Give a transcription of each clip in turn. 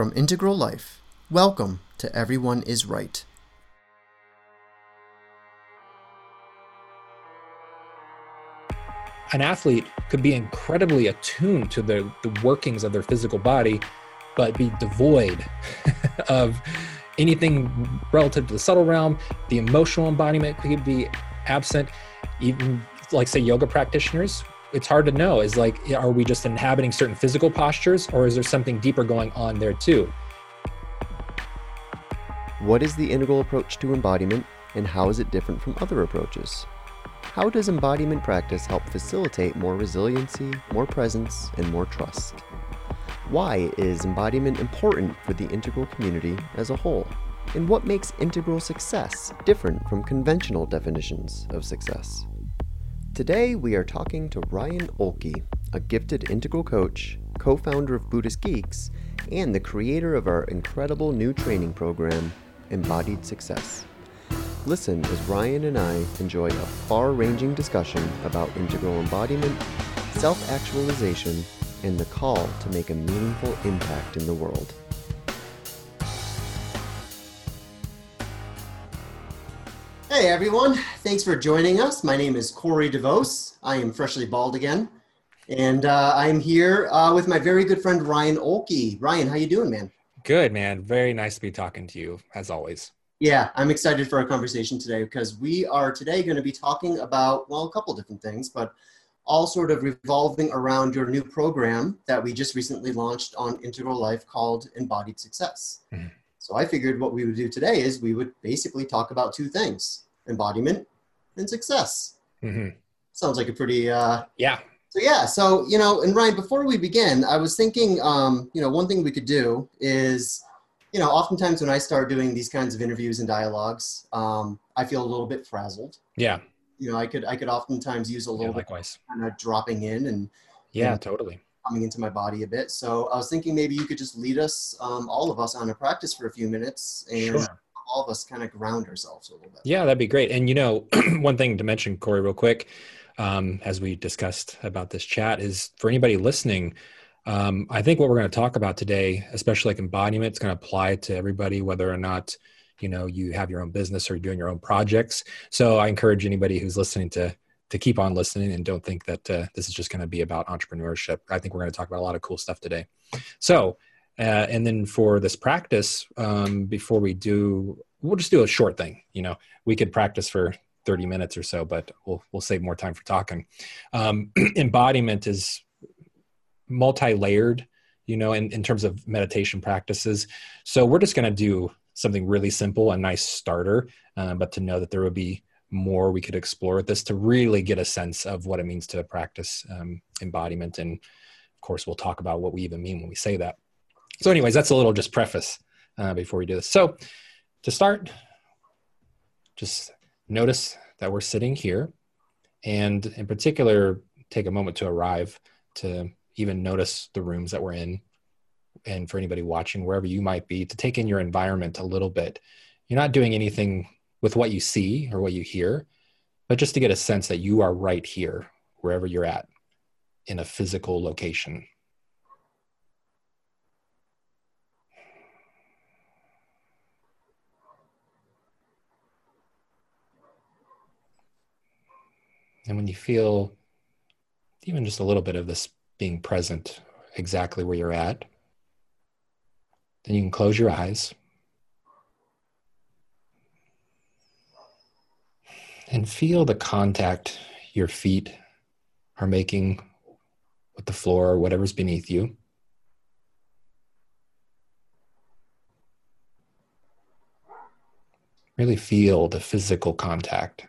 From Integral Life, welcome to Everyone is Right. An athlete could be incredibly attuned to the, the workings of their physical body, but be devoid of anything relative to the subtle realm. The emotional embodiment could be absent. Even like say yoga practitioners, it's hard to know. Is like, are we just inhabiting certain physical postures, or is there something deeper going on there too? What is the integral approach to embodiment, and how is it different from other approaches? How does embodiment practice help facilitate more resiliency, more presence, and more trust? Why is embodiment important for the integral community as a whole? And what makes integral success different from conventional definitions of success? Today, we are talking to Ryan Oelke, a gifted integral coach, co founder of Buddhist Geeks, and the creator of our incredible new training program, Embodied Success. Listen as Ryan and I enjoy a far ranging discussion about integral embodiment, self actualization, and the call to make a meaningful impact in the world. Hey everyone, thanks for joining us. My name is Corey DeVos. I am freshly bald again. And uh, I'm here uh, with my very good friend Ryan Oelke. Ryan, how you doing, man? Good, man. Very nice to be talking to you, as always. Yeah, I'm excited for our conversation today because we are today going to be talking about, well, a couple different things, but all sort of revolving around your new program that we just recently launched on Integral Life called Embodied Success. Mm-hmm. So I figured what we would do today is we would basically talk about two things embodiment and success. Mm-hmm. Sounds like a pretty, uh, yeah. So yeah, so, you know, and Ryan, before we begin, I was thinking, um, you know, one thing we could do is, you know, oftentimes when I start doing these kinds of interviews and dialogues, um, I feel a little bit frazzled. Yeah. You know, I could I could oftentimes use a little yeah, bit kind of dropping in and yeah, and totally coming into my body a bit. So I was thinking maybe you could just lead us, um, all of us, on a practice for a few minutes and sure. all of us kind of ground ourselves a little bit. Yeah, that'd be great. And you know, one thing to mention, Corey, real quick, um, as we discussed about this chat, is for anybody listening um, I think what we're going to talk about today, especially like embodiment, it's going to apply to everybody, whether or not you know you have your own business or you're doing your own projects. So I encourage anybody who's listening to to keep on listening and don't think that uh, this is just going to be about entrepreneurship. I think we're going to talk about a lot of cool stuff today. So, uh, and then for this practice, um, before we do, we'll just do a short thing. You know, we could practice for 30 minutes or so, but we'll we'll save more time for talking. Um, embodiment is multi-layered you know in, in terms of meditation practices so we're just going to do something really simple a nice starter uh, but to know that there will be more we could explore with this to really get a sense of what it means to practice um, embodiment. And of course we'll talk about what we even mean when we say that. So anyways that's a little just preface uh, before we do this. So to start just notice that we're sitting here. And in particular take a moment to arrive to even notice the rooms that we're in. And for anybody watching wherever you might be to take in your environment a little bit. You're not doing anything with what you see or what you hear but just to get a sense that you are right here wherever you're at in a physical location and when you feel even just a little bit of this being present exactly where you're at. Then you can close your eyes and feel the contact your feet are making with the floor or whatever's beneath you. Really feel the physical contact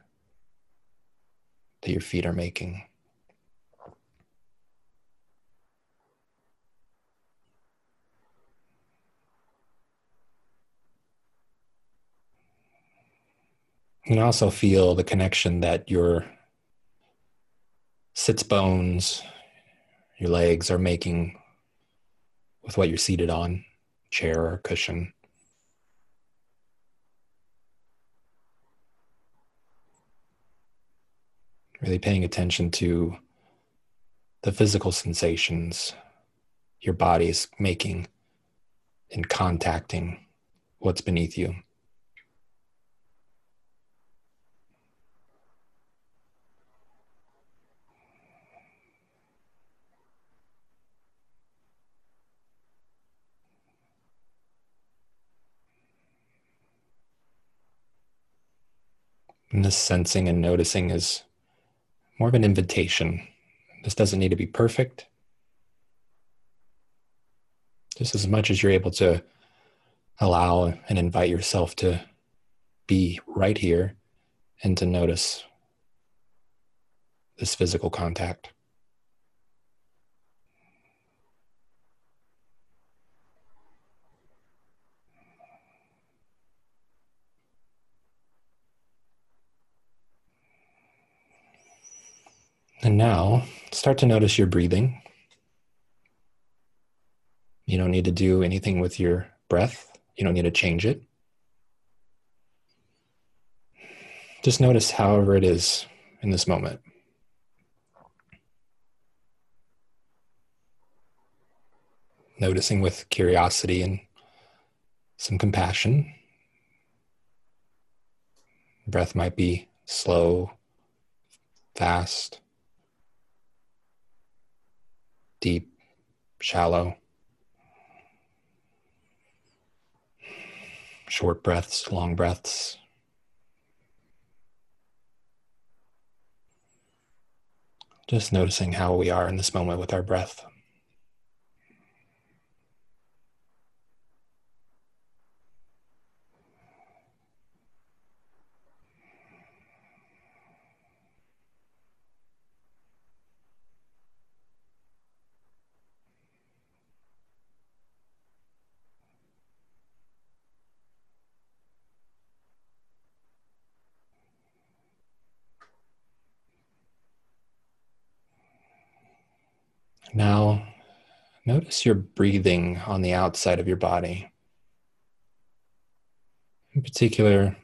that your feet are making. You can also feel the connection that your sits bones, your legs are making with what you're seated on, chair or cushion. Really paying attention to the physical sensations your body's making in contacting what's beneath you. And this sensing and noticing is more of an invitation. This doesn't need to be perfect. Just as much as you're able to allow and invite yourself to be right here and to notice this physical contact. And now start to notice your breathing. You don't need to do anything with your breath, you don't need to change it. Just notice however it is in this moment. Noticing with curiosity and some compassion. Breath might be slow, fast, deep, shallow, short breaths, long breaths. Just noticing how we are in this moment with our breath. Now, notice your breathing on the outside of your body. In particular,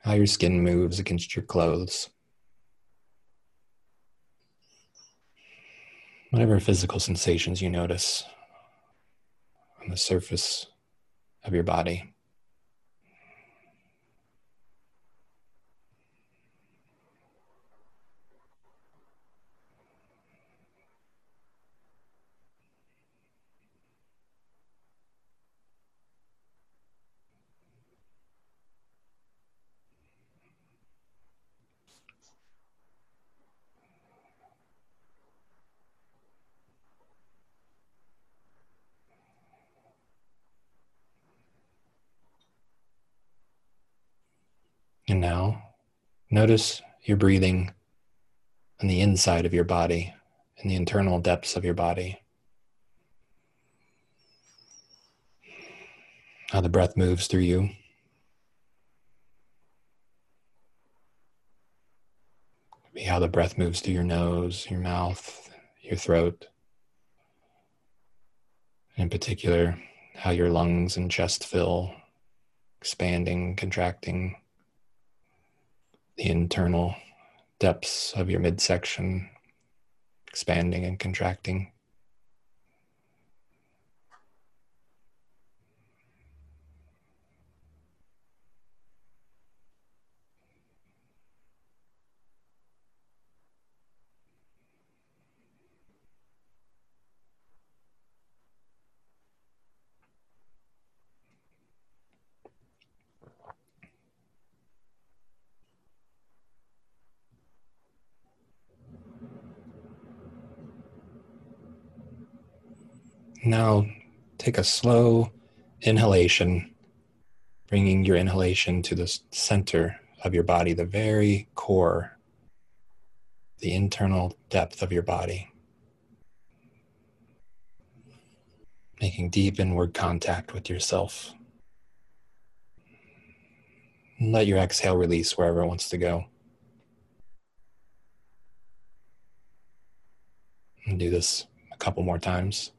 how your skin moves against your clothes. Whatever physical sensations you notice on the surface of your body. And now notice your breathing on the inside of your body, in the internal depths of your body. How the breath moves through you. Be how the breath moves through your nose, your mouth, your throat. In particular, how your lungs and chest fill, expanding, contracting the internal depths of your midsection expanding and contracting. Now take a slow inhalation, bringing your inhalation to the center of your body, the very core, the internal depth of your body. Making deep inward contact with yourself. And let your exhale release wherever it wants to go. And do this a couple more times.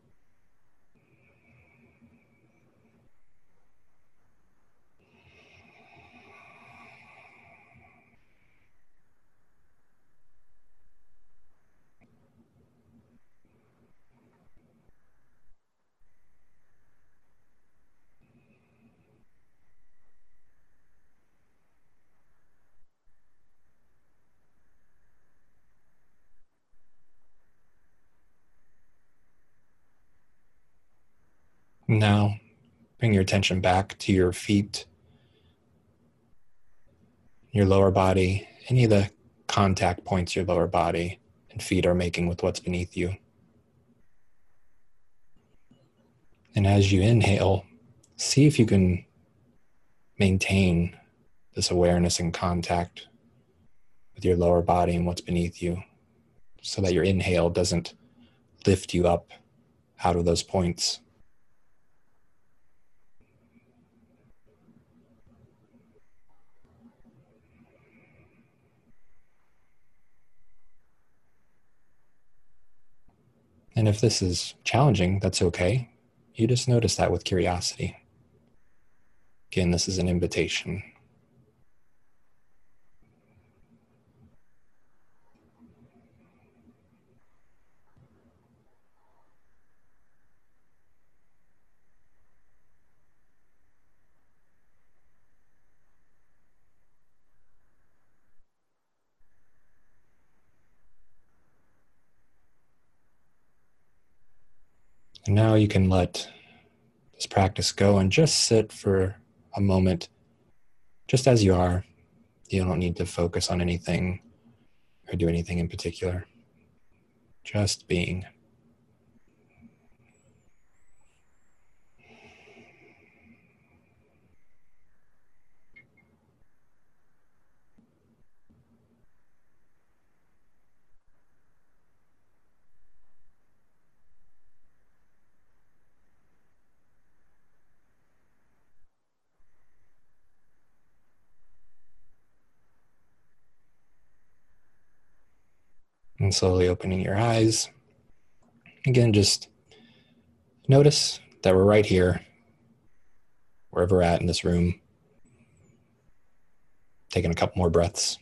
Now, bring your attention back to your feet, your lower body, any of the contact points your lower body and feet are making with what's beneath you. And as you inhale, see if you can maintain this awareness and contact with your lower body and what's beneath you so that your inhale doesn't lift you up out of those points. And if this is challenging, that's okay. You just notice that with curiosity. Again, this is an invitation. Now you can let this practice go and just sit for a moment, just as you are. You don't need to focus on anything or do anything in particular. Just being. And slowly opening your eyes. Again, just notice that we're right here, wherever we're at in this room. Taking a couple more breaths.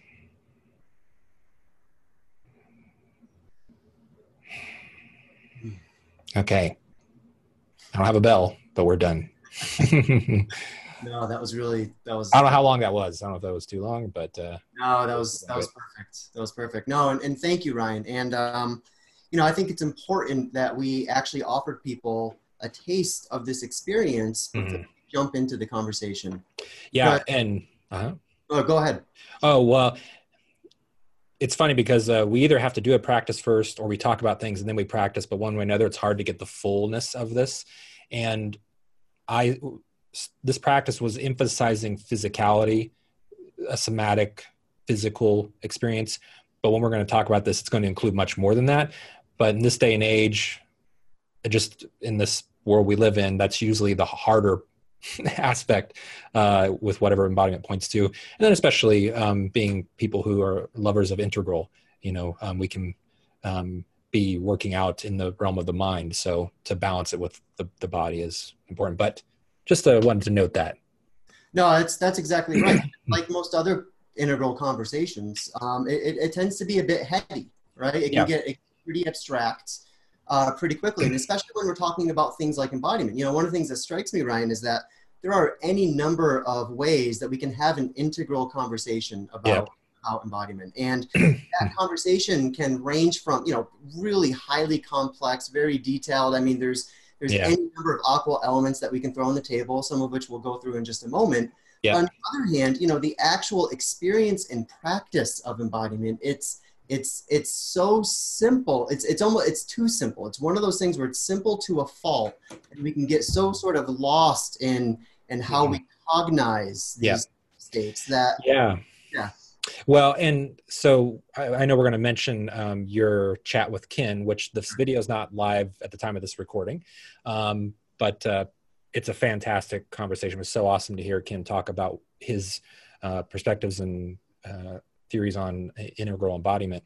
Okay. I don't have a bell, but we're done. No, that was really that was. I don't know how long that was. I don't know if that was too long, but uh, no, that was that was perfect. That was perfect. No, and, and thank you, Ryan. And um, you know, I think it's important that we actually offered people a taste of this experience mm-hmm. jump into the conversation. Yeah, but, and uh-huh. oh, go ahead. Oh well, it's funny because uh, we either have to do a practice first or we talk about things and then we practice. But one way or another, it's hard to get the fullness of this. And I this practice was emphasizing physicality, a somatic physical experience. But when we're going to talk about this, it's going to include much more than that. But in this day and age, just in this world we live in, that's usually the harder aspect uh, with whatever embodiment points to. And then, especially um, being people who are lovers of integral, you know, um, we can um, be working out in the realm of the mind. So to balance it with the, the body is important. But just uh, wanted to note that. No, that's that's exactly right. like most other integral conversations, um, it, it, tends to be a bit heady, right? It can yeah. get pretty abstract uh, pretty quickly, and especially when we're talking about things like embodiment. You know, one of the things that strikes me, Ryan, is that there are any number of ways that we can have an integral conversation about. Yeah. About embodiment and that conversation can range from you know really highly complex very detailed i mean there's there's yeah. any number of AQAL elements that we can throw on the table, some of which we'll go through in just a moment. On the other hand, you know, the actual experience and practice of embodiment, it's it's it's so simple. It's it's almost it's too simple. It's one of those things where it's simple to a fault, and we can get so sort of lost in in how mm-hmm. we cognize these states that yeah yeah well, and so I, I know we're going to mention um, your chat with Ken, which this video is not live at the time of this recording, um, but uh, it's a fantastic conversation. It was so awesome to hear Ken talk about his uh, perspectives and uh, theories on integral embodiment.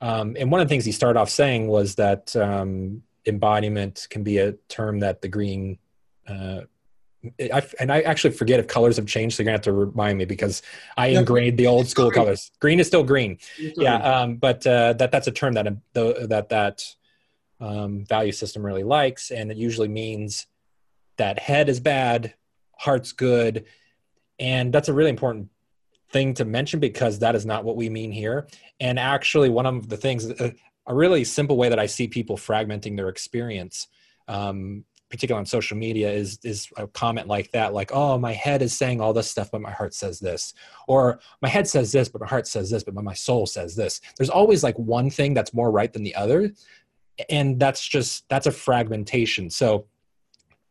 Um, and one of the things he started off saying was that um, embodiment can be a term that the green uh, I, and I actually forget if colors have changed, so you're gonna have to remind me because I ingrained the old school colors. Green is still green, yeah. Um, but uh, that that's a term that that that um, value system really likes, and it usually means that head is bad, heart's good, and that's a really important thing to mention because that is not what we mean here. And actually, one of the things, a really simple way that I see people fragmenting their experience um, particularly on social media is is a comment like that like oh my head is saying all this stuff but my heart says this. Or my head says this but my heart says this but my soul says this. There's always like one thing that's more right than the other and that's just that's a fragmentation. So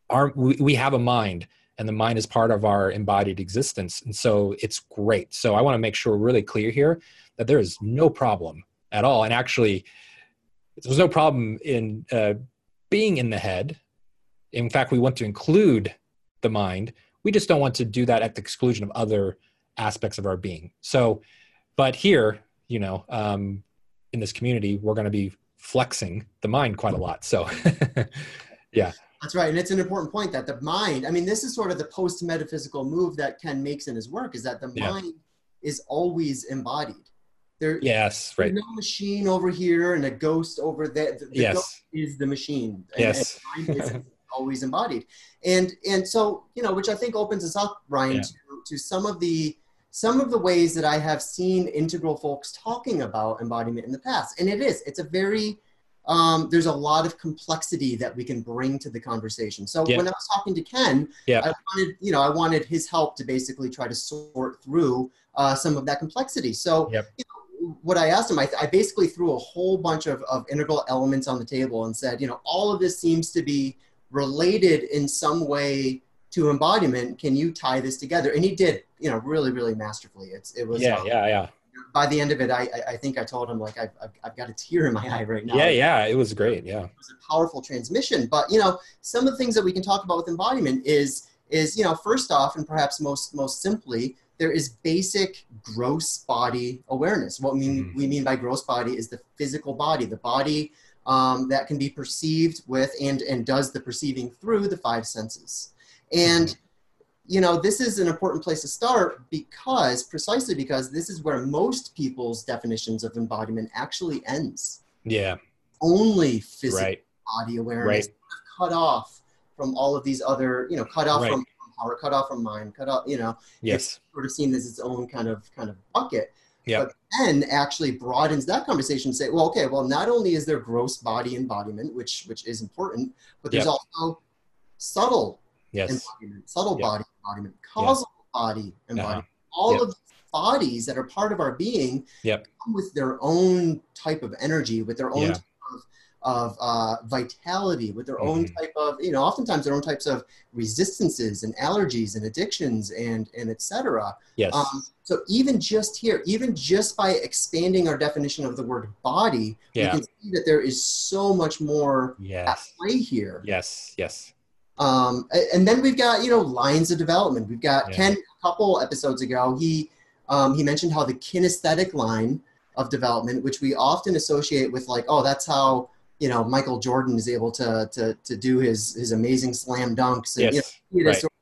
our we, we have a mind and the mind is part of our embodied existence and so it's great so i want to make sure we're really clear here that there is no problem at all and actually there's no problem in uh, being in the head in fact, we want to include the mind. We just don't want to do that at the exclusion of other aspects of our being. So, but here, you know, um, in this community, we're going to be flexing the mind quite a lot. So, yeah. That's right. And it's an important point that the mind, I mean, this is sort of the post metaphysical move that Ken makes in his work is that the yeah. mind is always embodied. There, yes, right. no machine over here and a ghost over there. The, the yes. is the machine. Yes. And, always embodied. And and so you know, which I think opens us up, Ryan, yeah. to, to some of the some of the ways that I have seen integral folks talking about embodiment in the past. And it is, it's a very um, there's a lot of complexity that we can bring to the conversation. So yeah. when I was talking to Ken, yeah. I wanted, you know, I wanted his help to basically try to sort through uh, some of that complexity. So yep. you know, what I asked him, I, I, basically threw a whole bunch of, of integral elements on the table and said, you know, all of this seems to be related in some way to embodiment can you tie this together and he did you know really really masterfully it's it was yeah uh, yeah yeah by the end of it I, I think i told him like I've, I've, I've got a tear in my eye right now yeah yeah it was great yeah it was a powerful transmission but you know some of the things that we can talk about with embodiment is is you know first off and perhaps most most simply there is basic gross body awareness what we mean, mm. we mean by gross body is the physical body the body um, that can be perceived with and, and does the perceiving through the five senses. And, you know, this is an important place to start because, precisely because this is where most people's definitions of embodiment actually ends. Yeah. Only physical right. body awareness, right. cut off from all of these other, you know, cut off right. from power, cut off from mind, cut off, you know, yes. it's sort of seen as its own kind of kind of bucket. Yeah. But then actually broadens that conversation. To say, well, okay, well, not only is there gross body embodiment, which which is important, but there's yep. also subtle yes. embodiment, subtle yep. body embodiment, causal yep. body embodiment. Uh-huh. All of bodies that are part of our being yep. come with their own type of energy, with their own yeah of uh, vitality, with their mm-hmm. own type of, you know, oftentimes their own types of resistances and allergies and addictions and and etc. Yes. Um, so even just here, even just by expanding our definition of the word body, yeah. we can see that there is so much more yes. at play here. Yes. Yes. Um, and then we've got you know lines of development. We've got yeah. Ken a couple episodes ago. He um, he mentioned how the kinesthetic line of development, which we often associate with like, oh, that's how you know Michael Jordan is able to to to do his his amazing slam dunks and yes, you know, right. sort of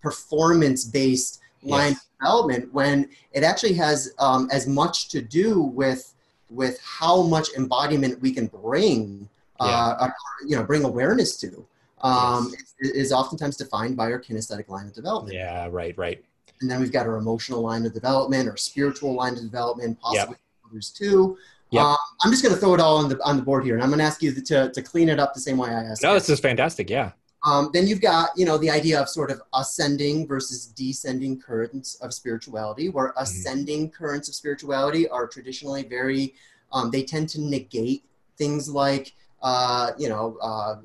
performance based line yes. development when it actually has um, as much to do with with how much embodiment we can bring yeah. uh, you know bring awareness to um, yes. is, is oftentimes defined by our kinesthetic line of development yeah right right and then we've got our emotional line of development our spiritual line of development possibly yep. others too Yep. Uh, I'm just going to throw it all on the on the board here, and I'm going to ask you to, to clean it up the same way I asked. No, this is fantastic. Yeah. Um, then you've got you know the idea of sort of ascending versus descending currents of spirituality, where mm-hmm. ascending currents of spirituality are traditionally very um, they tend to negate things like uh, you know uh,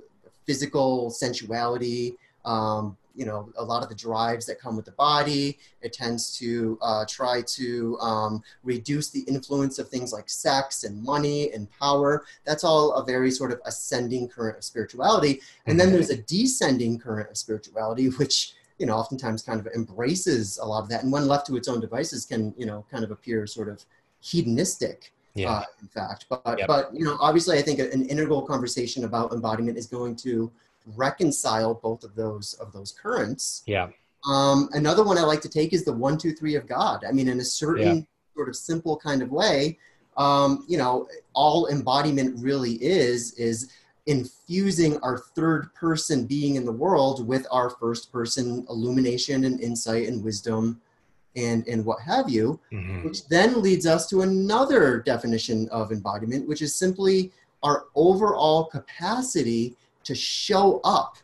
physical sensuality, um, you know a lot of the drives that come with the body. It tends to uh, try to um, reduce the influence of things like sex and money and power. That's all a very sort of ascending current of spirituality. And then mm-hmm. there's a descending current of spirituality which you know oftentimes kind of embraces a lot of that. And when left to its own devices can you know kind of appear sort of hedonistic yeah. Uh, in fact but yep. but you know obviously i think an integral conversation about embodiment is going to reconcile both of those of those currents. Yeah. Um, another one I like to take is the one, two, three of God. I mean, in a certain yeah. sort of simple kind of way, um, you know, all embodiment really is is infusing our third person being in the world with our first person illumination and insight and wisdom and and what have you mm-hmm. which then leads us to another definition of embodiment which is simply our overall capacity to show up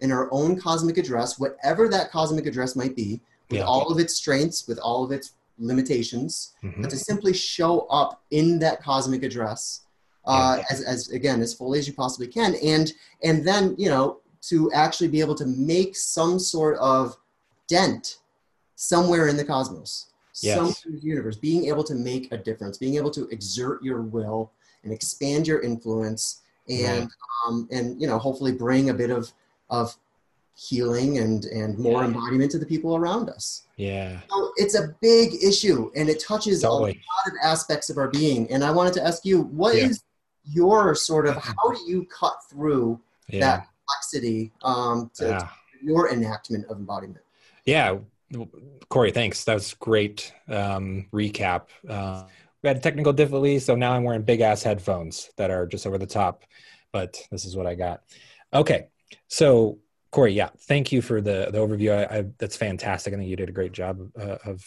in our own cosmic address, whatever that cosmic address might be, with Yeah. all of its strengths, with all of its limitations, Mhm. but to simply show up in that cosmic address uh, as, as again as fully as you possibly can, and and then you know to actually be able to make some sort of dent somewhere in the cosmos, Yes. somewhere in the universe, being able to make a difference, being able to exert your will and expand your influence, and um, and you know hopefully bring a bit of of healing and and more Yeah. embodiment to the people around us. Yeah. So it's a big issue, and it touches a lot of aspects of our being. And I wanted to ask you, what is Yeah. your sort of how do you cut through Yeah. that complexity um, to, to your enactment of embodiment? Yeah, Corey, thanks. That was great um, recap. Uh, we had technical difficulties, so now I'm wearing big ass headphones that are just over the top, but this is what I got. Okay, so Corey, yeah, thank you for the the overview. I, I, that's fantastic. I think you did a great job uh, of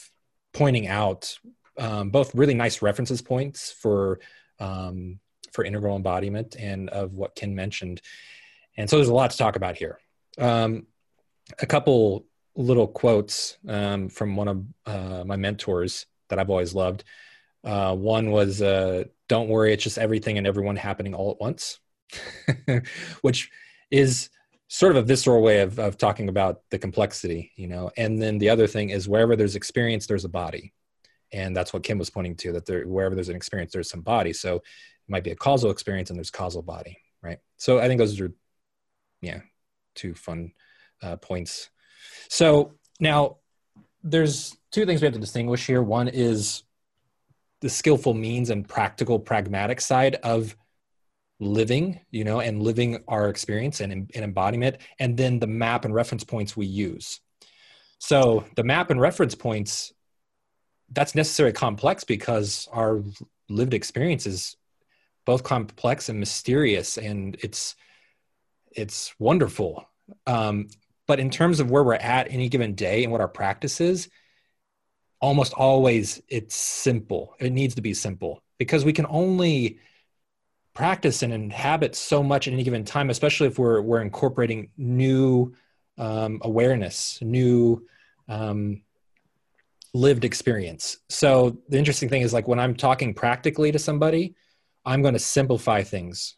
pointing out um, both really nice references points for um, for integral embodiment and of what Ken mentioned. And so there's a lot to talk about here. Um, a couple little quotes um, from one of uh, my mentors that I've always loved. Uh, one was, uh, "Don't worry, it's just everything and everyone happening all at once," which is sort of a visceral way of, of talking about the complexity, you know. And then the other thing is, wherever there's experience, there's a body, and that's what Ken was pointing to. That there, wherever there's an experience, there's some body. So it might be a causal experience, and there's causal body, right? So I think those are, yeah, two fun uh, points so now there's two things we have to distinguish here. One is the skillful means and practical, pragmatic side of living, you know, and living our experience and, and embodiment, and then the map and reference points we use. So the map and reference points, that's necessarily complex because our lived experience is both complex and mysterious, and it's it's wonderful. Um, but in terms of where we're at any given day and what our practice is almost always it's simple. It needs to be simple because we can only practice and inhabit so much at any given time especially if we're we're incorporating new um, awareness new um, lived experience. So the interesting thing is like when i'm talking practically to somebody i'm going to simplify things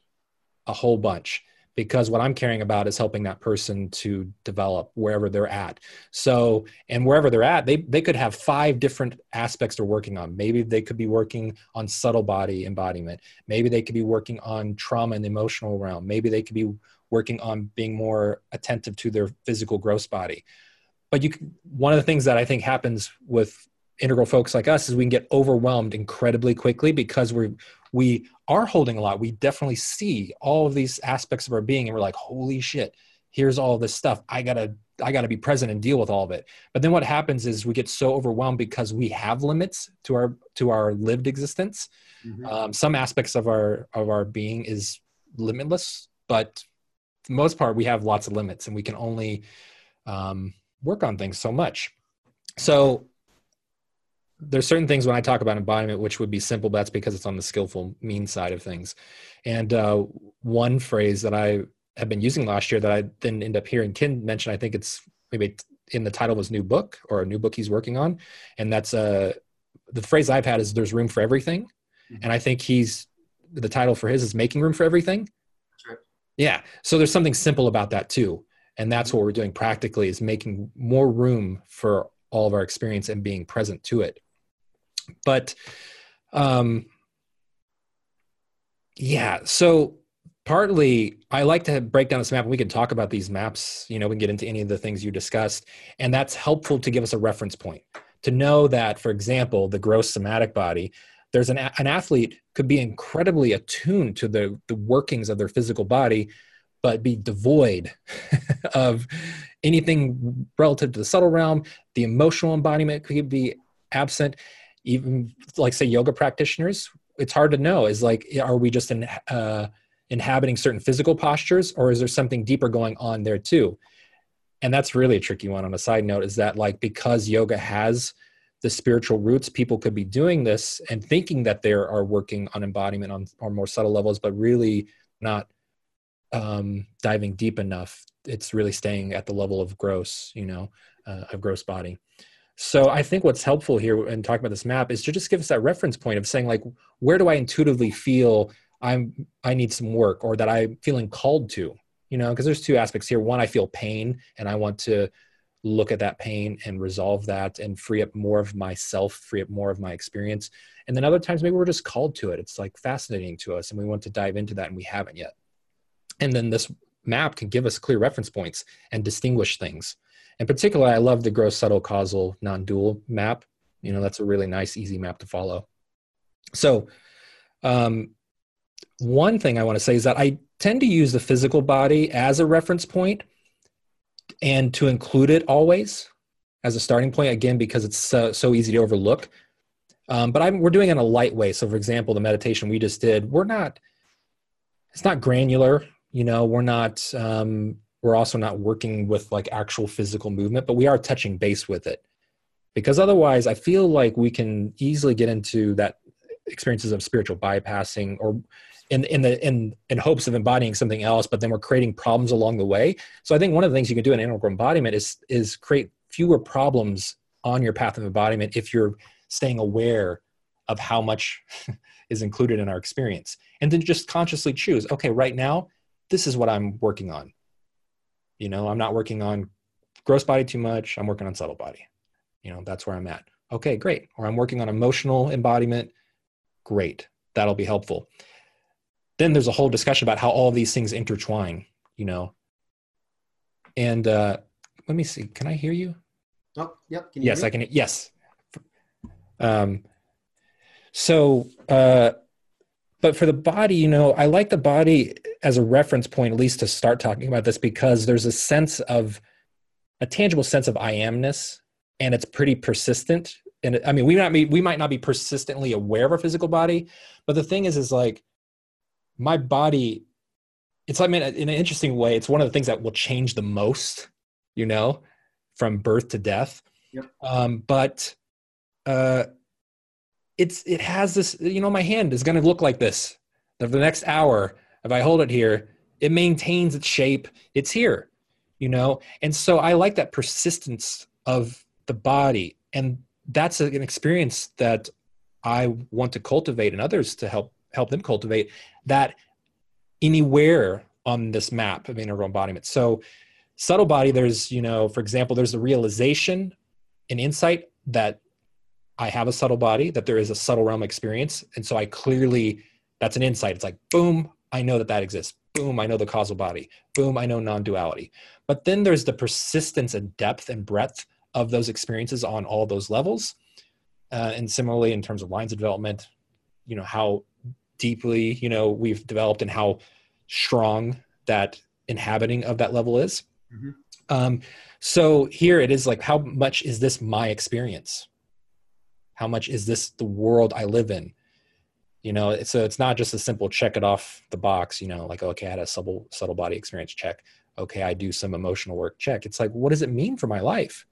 a whole bunch because what I'm caring about is helping that person to develop wherever they're at. So, and wherever they're at, they they could have five different aspects they're working on. Maybe they could be working on subtle body embodiment. Maybe they could be working on trauma in the emotional realm. Maybe they could be working on being more attentive to their physical gross body. But you can, one of the things that I think happens with integral folks like us is we can get overwhelmed incredibly quickly because we're we are holding a lot. We definitely see all of these aspects of our being, and we're like, "Holy shit! Here's all this stuff. I gotta, I gotta be present and deal with all of it." But then what happens is we get so overwhelmed because we have limits to our to our lived existence. Mhm. Um, some aspects of our of our being is limitless, but for the most part, we have lots of limits, and we can only um, work on things so much. So there's certain things when I talk about embodiment, which would be simple, but that's because it's on the skillful mean side of things. And uh, one phrase that I have been using last year that I then end up hearing Ken mention, I think it's maybe in the title of his new book or a new book he's working on. And that's uh, the phrase I've had is there's room for everything. Mhm. And I think he's, the title for his is making room for everything. Sure. Yeah. So there's something simple about that too. And that's what we're doing practically is making more room for all of our experience and being present to it but um yeah so partly i like to break down this map we can talk about these maps you know we can get into any of the things you discussed. And that's helpful to give us a reference point to know that for example the gross somatic body there's an, an athlete could be incredibly attuned to the, the workings of their physical body but be devoid of anything relative to the subtle realm. The emotional embodiment could be absent even like say yoga practitioners it's hard to know is like are we just in, uh, inhabiting certain physical postures or is there something deeper going on there too and that's really a tricky one on a side note is that like because yoga has the spiritual roots people could be doing this and thinking that they are working on embodiment on, on more subtle levels but really not um, diving deep enough it's really staying at the level of gross, you know, uh, of gross body. So I think what's helpful here in talking about this map is to just give us that reference point of saying like, where do I intuitively feel I'm I need some work or that I'm feeling called to, you know, because there's two aspects here. One, I feel pain and I want to look at that pain and resolve that and free up more of myself, free up more of my experience. And then other times maybe we're just called to it. It's like fascinating to us and we want to dive into that and we haven't yet. And then this map can give us clear reference points and distinguish things. In particular, I love the gross subtle causal non-dual map. You know, that's a really nice, easy map to follow. So um, one thing I want to say is that I tend to use the physical body as a reference point and to include it always as a starting point again because it's so, so easy to overlook um, but I'm, we're doing it in a light way so for example the meditation we just did we're not it's not granular you know we're not um, we're also not working with like actual physical movement but we are touching base with it. Because otherwise i feel like we can easily get into that experiences of spiritual bypassing or in in the in in hopes of embodying something else but then we're creating problems along the way. So i think one of the things you can do in integral embodiment is is create fewer problems on your path of embodiment if you're staying aware of how much is included in our experience. And then just consciously choose okay right now this is what i'm working on you know i'm not working on gross body too much i'm working on subtle body. You know that's where i'm at. Okay great. Or i'm working on emotional embodiment. Great. That'll be helpful. Then there's a whole discussion about how all these things intertwine you know. And uh let me see. Can i hear you? Oh yep. Yes i can yes. Um so uh but for the body you know i like the body as a reference point at least to start talking about this because there's a sense of a tangible sense of i amness and it's pretty persistent and i mean we might be we might not be persistently aware of our physical body but the thing is is like my body it's like in an interesting way it's one of the things that will change the most you know from birth to death yep. um, but uh, it's it has this you know my hand is going to look like this. For the next hour if i hold it here it maintains its shape. It's here you know? And so i like that persistence of the body. And that's an experience that i want to cultivate and others to help help them cultivate that anywhere on this map of integral embodiment. So subtle body, there's, you know, for example, there's the realization and insight that I have a subtle body, that there is a subtle realm experience. And so I clearly, that's an insight. It's like, boom, I know that that exists. Boom, I know the causal body. Boom, I know non duality. But then there's the persistence and depth and breadth of those experiences on all those levels. Uh, and similarly, in terms of lines of development, you know, how deeply you know we've developed and how strong that inhabiting of that level is mm-hmm. um, so here it is like how much is this my experience how much is this the world i live in you know so it's not just a simple check it off the box you know like okay i had a subtle subtle body experience check okay i do some emotional work check it's like what does it mean for my life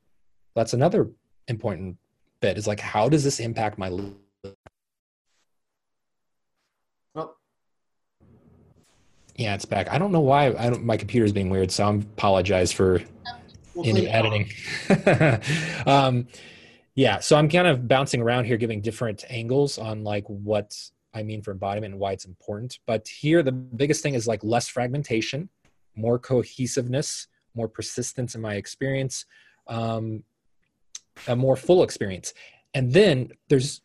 that's another important bit is like how does this impact my life well, Yeah, it's back. I don't know why. I don't. My computer's being weird, so I apologize for we'll any editing. um, yeah, so I'm kind of bouncing around here, giving different angles on like what I mean for embodiment and why it's important. But here, the biggest thing is like less fragmentation, more cohesiveness, more persistence in my experience, um, a more full experience, and then there's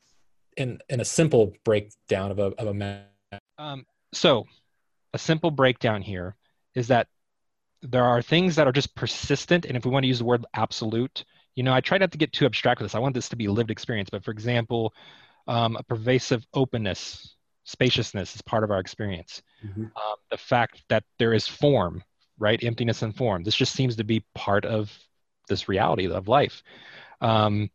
in in a simple breakdown of a of a. Um, so a simple breakdown here is that there are things that are just persistent and if we want to use the word absolute you know i try not to get too abstract with this. I want this to be lived experience but for example um, a pervasive openness spaciousness is part of our experience. Mm-hmm. um, the fact that there is form right? Emptiness and form. This just seems to be part of this reality of life. Um,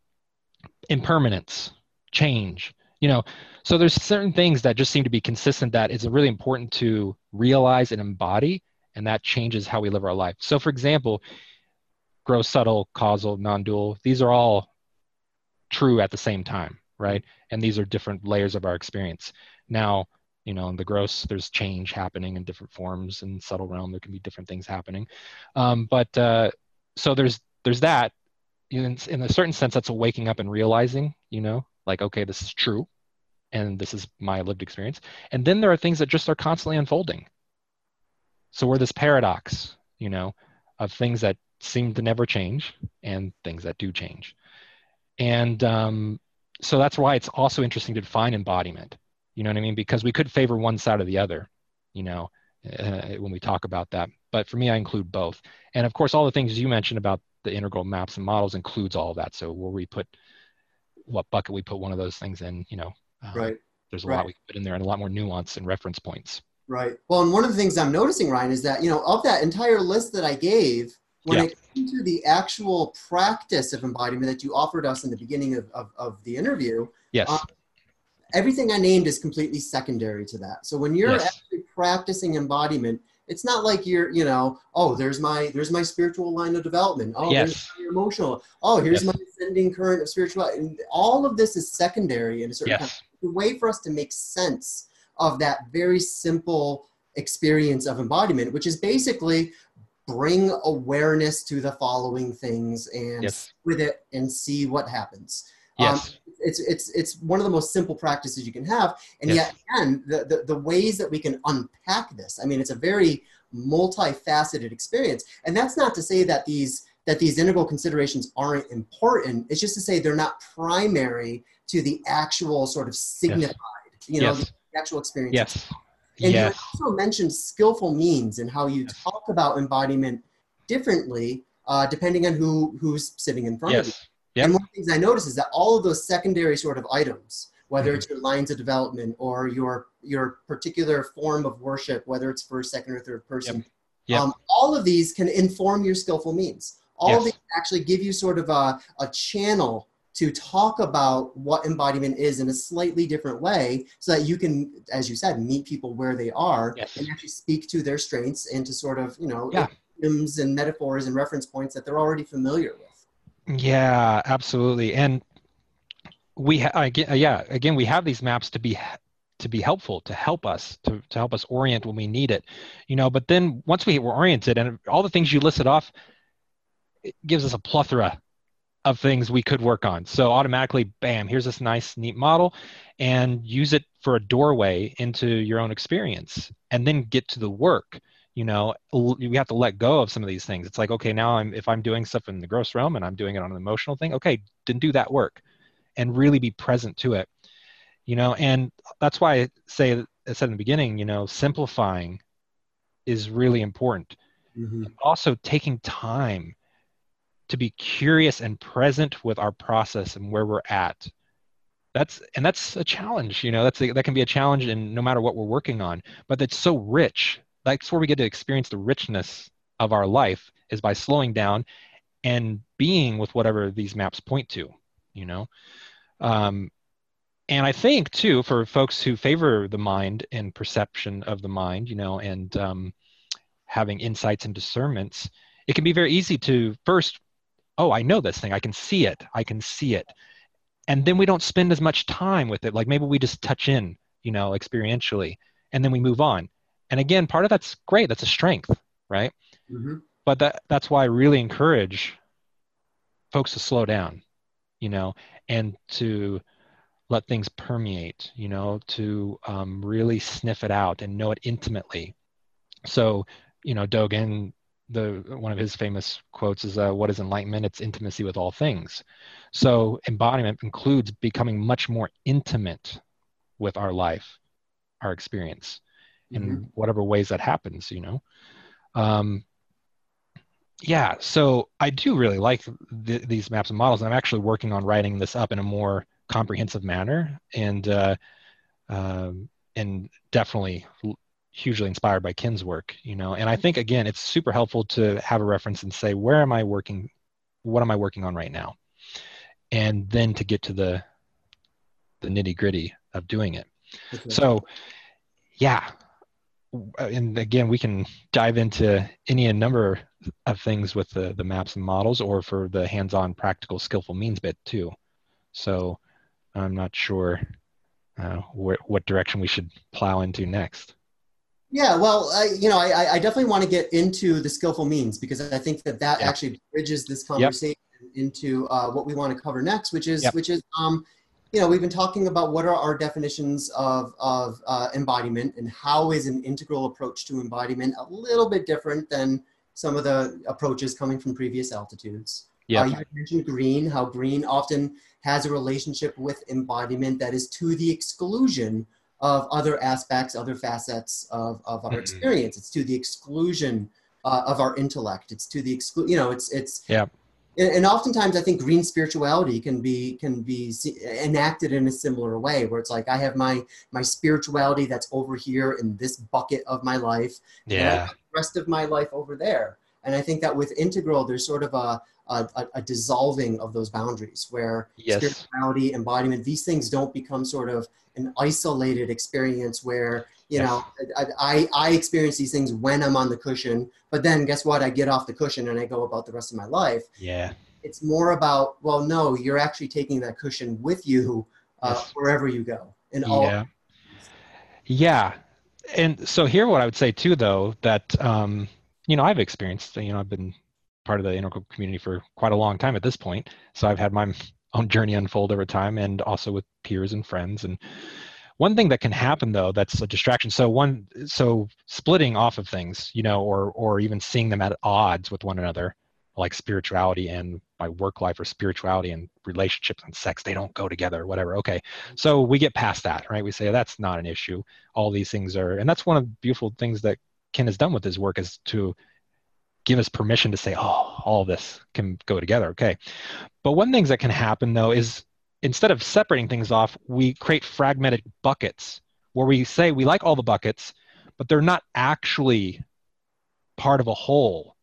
impermanence change you know? So there's certain things that just seem to be consistent that is really important to realize and embody, and that changes how we live our life. So for example, gross, subtle, causal, non-dual, these are all true at the same time, right? And these are different layers of our experience. Now, you know in the gross there's change happening in different forms in subtle realm. There can be different things happening. Um, but uh, so there's there's that. In, in a certain sense that's a waking up and realizing you know like okay this is true and this is my lived experience. And then there are things that just are constantly unfolding. So we're this paradox you know of things that seem to never change and things that do change and um, so that's why it's also interesting to define embodiment you know what I mean? Because we could favor one side or the other, you know, uh, when we talk about that. But for me, I include both. And of course, all the things you mentioned about the integral maps and models includes all of that. So where we put what bucket we put one of those things in, you know, uh, right. There's a right. lot we can put in there and a lot more nuance and reference points. Right. Well, and one of the things I'm noticing, Ryan, is that you know of that entire list that I gave, when yeah. it came to the actual practice of embodiment that you offered us in the beginning of, of, of the interview, yes. Uh, everything I named is completely secondary to that. So when you're yes. actually practicing embodiment, it's not like you're, you know, oh, there's my there's my spiritual line of development. Oh, yes. there's my emotional. Oh, here's yes. my ascending current of spirituality. And all of this is secondary in a certain yes. kind of way for us to make sense of that very simple experience of embodiment, which is basically bring awareness to the following things and yes. with it and see what happens. Yes. Um, it's it's it's one of the most simple practices you can have and yes. yet again the, the the ways that we can unpack this i mean it's a very multifaceted experience and that's not to say that these that these integral considerations aren't important it's just to say they're not primary to the actual sort of signified yes. you know yes. the actual experience yes and yes. you also mentioned skillful means and how you talk about embodiment differently uh, depending on who who's sitting in front of you Yep. And one of the things I notice is that all of those secondary sort of items, whether mm-hmm. it's your lines of development or your your particular form of worship, whether it's first, second, or third person, yep. Yep. Um, all of these can inform your skillful means. All yes. of these actually give you sort of a, a channel to talk about what embodiment is in a slightly different way so that you can as you said meet people where they are yes. and actually speak to their strengths and to sort of you know yeah. and metaphors and reference points that they're already familiar with yeah, absolutely. And we ha- again, yeah, again, we have these maps to be to be helpful, to help us, to, to help us orient when we need it, you know. But then once we were oriented, and all the things you listed off, it gives us a plethora of things we could work on. So automatically, bam, here's this nice, neat model, and use it for a doorway into your own experience, and then get to the work you know we have to let go of some of these things it's like okay now i'm if i'm doing stuff in the gross realm and i'm doing it on an emotional thing okay then do that work and really be present to it you know and that's why i say i said in the beginning you know simplifying is really important mm-hmm. also taking time to be curious and present with our process and where we're at. That's and that's a challenge you know that's a, that can be a challenge in no matter what we're working on but it's so rich. That's where we get to experience the richness of our life is by slowing down and being with whatever these maps point to you know? Um, and i think too for folks who favor the mind and perception of the mind you know and um, having insights and discernments it can be very easy to first oh i know this thing. I can see it. I can see it. And then we don't spend as much time with it. Like maybe we just touch in you know experientially and then we move on. And again part of that's great. That's a strength right? Mm-hmm. but that that's why i really encourage folks to slow down you know and to let things permeate you know to um, really sniff it out and know it intimately. So you know dogen the one of his famous quotes is uh, what is enlightenment? It's intimacy with all things. So embodiment includes becoming much more intimate with our life our experience in mm-hmm. whatever ways that happens you know? Um, yeah so i do really like th- these maps and models. And i'm actually working on writing this up in a more comprehensive manner and uh, um, and definitely hugely inspired by Ken's work, you know. And I think again, it's super helpful to have a reference and say, where am I working? What am I working on right now? And then to get to the the nitty gritty of doing it. Okay. So, yeah, and again, we can dive into any number of things with the, the maps and models or for the hands-on practical skillful means bit too. So I'm not sure uh, wh- what direction we should plow into next. Yeah, well, I, you know, I, I definitely want to get into the skillful means because I think that that yeah. actually bridges this conversation yep. into uh, what we want to cover next, which is yep. which is um, you know, we've been talking about what are our definitions of of uh, embodiment and how is an integral approach to embodiment a little bit different than some of the approaches coming from previous altitudes. Yeah. Uh, you mentioned green, how green often has a relationship with embodiment that is to the exclusion of other aspects, other facets of, of our mm-hmm. experience. It's to the exclusion uh, of our intellect. It's to the exclude, you know, it's, it's, yeah. And oftentimes I think green spirituality can be, can be enacted in a similar way where it's like, I have my, my spirituality that's over here in this bucket of my life. Yeah. the rest of my life over there. And I think that with integral, there's sort of a, a, a, dissolving of those boundaries where yes. spirituality, embodiment, these things don't become sort of an isolated experience where, you yes. know, I, I, experience these things when I'm on the cushion, but then guess what? I get off the cushion and I go about the rest of my life. Yeah. It's more about, well, no, you're actually taking that cushion with you uh, yes. wherever you go. In all yeah. Yeah. And so here, what I would say too, though, that, um, you know, I've experienced, you know, I've been part of the integral community for quite a long time at this point. So I've had my own journey unfold over time and also with peers and friends. And one thing that can happen though, that's a distraction. So one, so splitting off of things, you know, or, or even seeing them at odds with one another, like spirituality and my work life or spirituality and relationships and sex, they don't go together whatever. Okay. Mm-hmm. So we get past that, right? We say that's not an issue. All these things are, and that's one of the beautiful things that Ken has done with his work is to give us permission to say, oh, all this can go together. Okay. But one things that can happen though is instead of separating things off, we create fragmented buckets where we say we like all the buckets, but they're not actually part of a whole,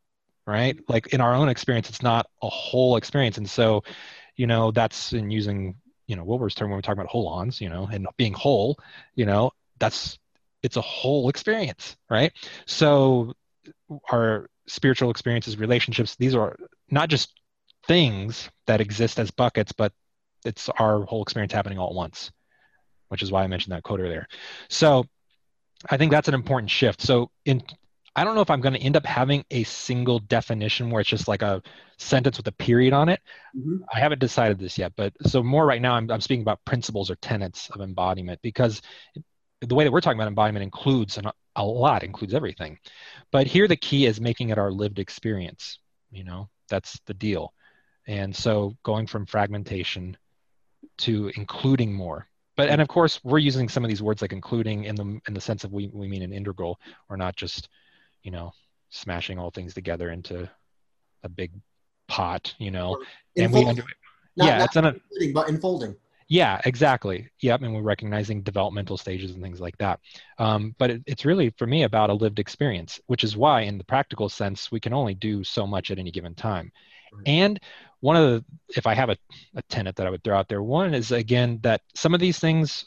right? Like in our own experience, it's not a whole experience. And so, you know, that's in using, you know, Wilber's term when we talk about holons, you know, and being whole, you know, that's it's a whole experience, right? So our spiritual experiences, relationships, these are not just things that exist as buckets, but it's our whole experience happening all at once, which is why I mentioned that quote earlier. So I think that's an important shift. So in I don't know if I'm going to end up having a single definition where it's just like a sentence with a period on it. Mm-hmm. I haven't decided this yet, but so more right now, I'm, I'm speaking about principles or tenets of embodiment because the way that we're talking about embodiment includes an, a lot, includes everything. But here the key is making it our lived experience. You know, that's the deal. And so going from fragmentation to including more. But and of course we're using some of these words like including in the in the sense of we, we mean an integral or not just, you know, smashing all things together into a big pot, you know. and we under, not, yeah, not it's an, including, but enfolding. Yeah, exactly. Yep, and we're recognizing developmental stages and things like that. Um, but it, it's really for me about a lived experience, which is why, in the practical sense, we can only do so much at any given time. Right. And one of the, if I have a, a tenet that I would throw out there, one is again that some of these things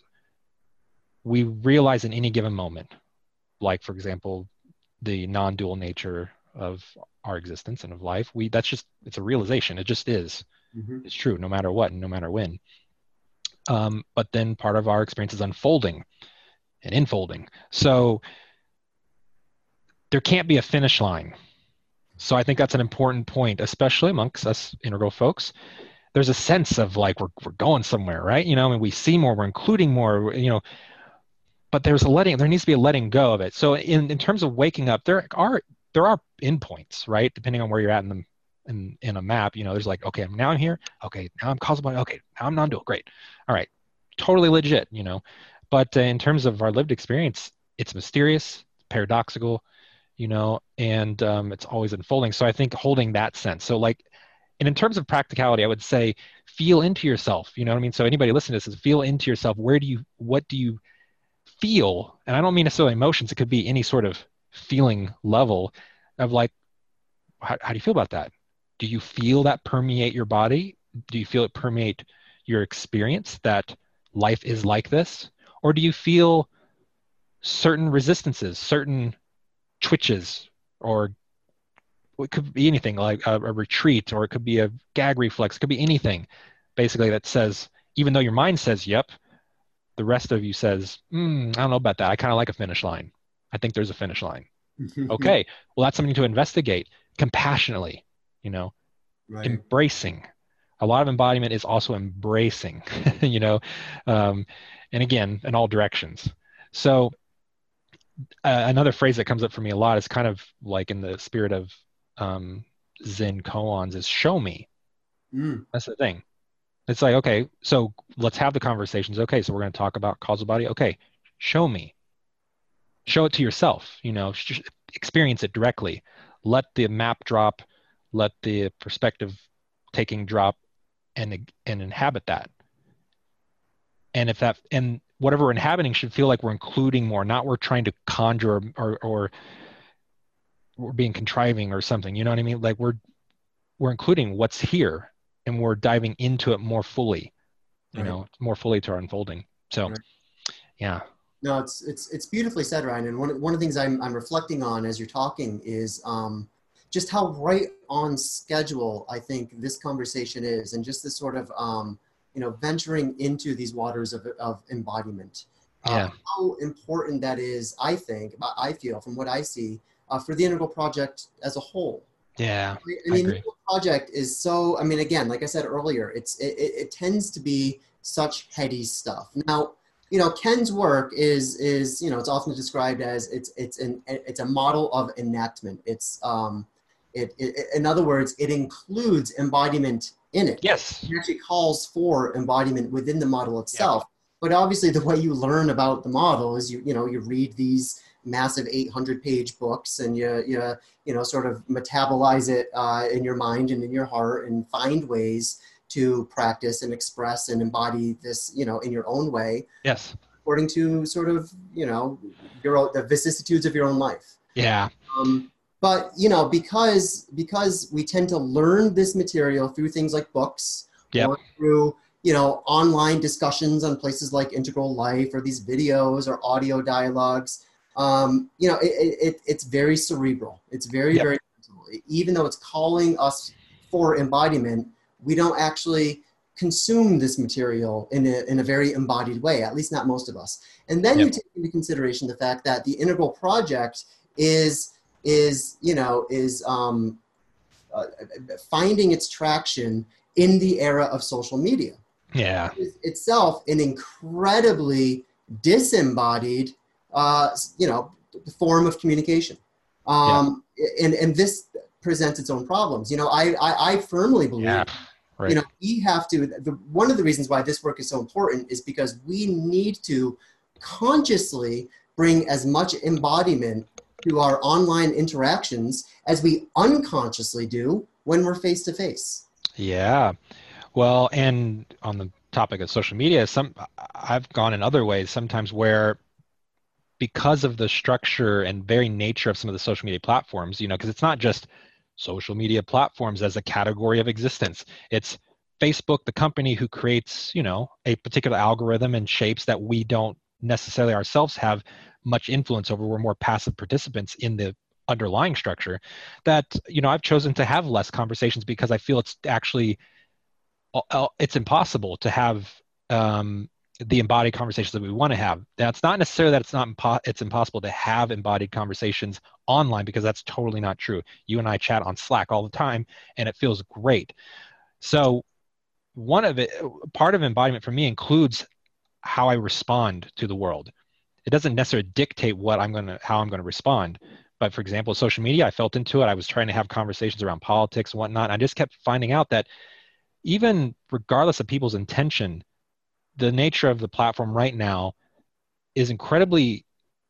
we realize in any given moment, like for example, the non-dual nature of our existence and of life. We that's just it's a realization. It just is. Mm-hmm. It's true, no matter what and no matter when. Um, but then part of our experience is unfolding and infolding. So there can't be a finish line. So I think that's an important point, especially amongst us integral folks. There's a sense of like we're we're going somewhere, right? You know, I mean, we see more, we're including more, you know. But there's a letting. There needs to be a letting go of it. So in in terms of waking up, there are there are endpoints, right? Depending on where you're at in the in in a map, you know, there's like, okay, I'm now I'm here. Okay, now I'm causal. Okay, now I'm non-dual. Great. All right, totally legit, you know. But uh, in terms of our lived experience, it's mysterious, paradoxical, you know, and um, it's always unfolding. So I think holding that sense. So like, and in terms of practicality, I would say feel into yourself. You know what I mean? So anybody listening to this is feel into yourself. Where do you? What do you feel? And I don't mean necessarily emotions. It could be any sort of feeling level of like, how, how do you feel about that? Do you feel that permeate your body? Do you feel it permeate your experience that life is like this? Or do you feel certain resistances, certain twitches, or it could be anything like a, a, retreat, or it could be a gag reflex, it could be anything basically that says, even though your mind says, yep, the rest of you says, mm, I don't know about that. I kind of like a finish line. I think there's a finish line. okay, well, that's something to investigate compassionately, you know, right. embracing. A lot of embodiment is also embracing, you know, um, and again, in all directions. So, uh, another phrase that comes up for me a lot is kind of like in the spirit of um, Zen koans is show me. Mm. That's the thing. It's like, okay, so let's have the conversations. Okay, so we're going to talk about causal body. Okay, show me. Show it to yourself, you know, experience it directly. Let the map drop, let the perspective taking drop and and inhabit that. And if that and whatever we're inhabiting should feel like we're including more, not we're trying to conjure or or we're being contriving or something. You know what I mean? Like we're we're including what's here and we're diving into it more fully you right. know more fully to our unfolding so right. yeah no it's it's it's beautifully said ryan and one, one of the things I'm, I'm reflecting on as you're talking is um, just how right on schedule i think this conversation is and just this sort of um, you know venturing into these waters of, of embodiment uh, yeah. Uh, how important that is i think i feel from what i see uh, for the integral project as a whole yeah. I mean, the project is so, I mean, again, like I said earlier, it's, it, it, it tends to be such heady stuff. Now, you know, Ken's work is, is, you know, it's often described as it's, it's an, it's a model of enactment. It's, um, it, it, in other words, it includes embodiment in it. Yes. It actually calls for embodiment within the model itself. Yeah. But obviously the way you learn about the model is you, you know, you read these, massive 800 page books and you, you, you know, sort of metabolize it uh, in your mind and in your heart and find ways to practice and express and embody this, you know, in your own way. Yes. According to sort of, you know, your the vicissitudes of your own life. Yeah. Um, but you know, because because we tend to learn this material through things like books yep. or through you know online discussions on places like Integral Life or these videos or audio dialogues um, you know, it, it, it's very cerebral. It's very, yep. very, even though it's calling us for embodiment, we don't actually consume this material in a, in a very embodied way, at least not most of us. And then yep. you take into consideration the fact that the integral project is, is you know, is um, uh, finding its traction in the era of social media. Yeah. itself an incredibly disembodied uh, you know, form of communication. Um, yeah. and, and this presents its own problems. You know, I, I, I firmly believe, yeah. right. you know, we have to, the, one of the reasons why this work is so important is because we need to consciously bring as much embodiment to our online interactions as we unconsciously do when we're face to face. Yeah. Well, and on the topic of social media, some I've gone in other ways sometimes where because of the structure and very nature of some of the social media platforms, you know, because it's not just social media platforms as a category of existence. It's Facebook, the company who creates, you know, a particular algorithm and shapes that we don't necessarily ourselves have much influence over. We're more passive participants in the underlying structure that, you know, I've chosen to have less conversations because I feel it's actually uh, uh, it's impossible to have um, the embodied conversations that we want to have. Now, it's not necessarily that it's not impo- it's impossible to have embodied conversations online because that's totally not true. You and I chat on Slack all the time, and it feels great. So, one of it, part of embodiment for me includes how I respond to the world. It doesn't necessarily dictate what I'm going to, how I'm going to respond. But for example, social media, I felt into it. I was trying to have conversations around politics and whatnot. And I just kept finding out that even regardless of people's intention, the nature of the platform right now is incredibly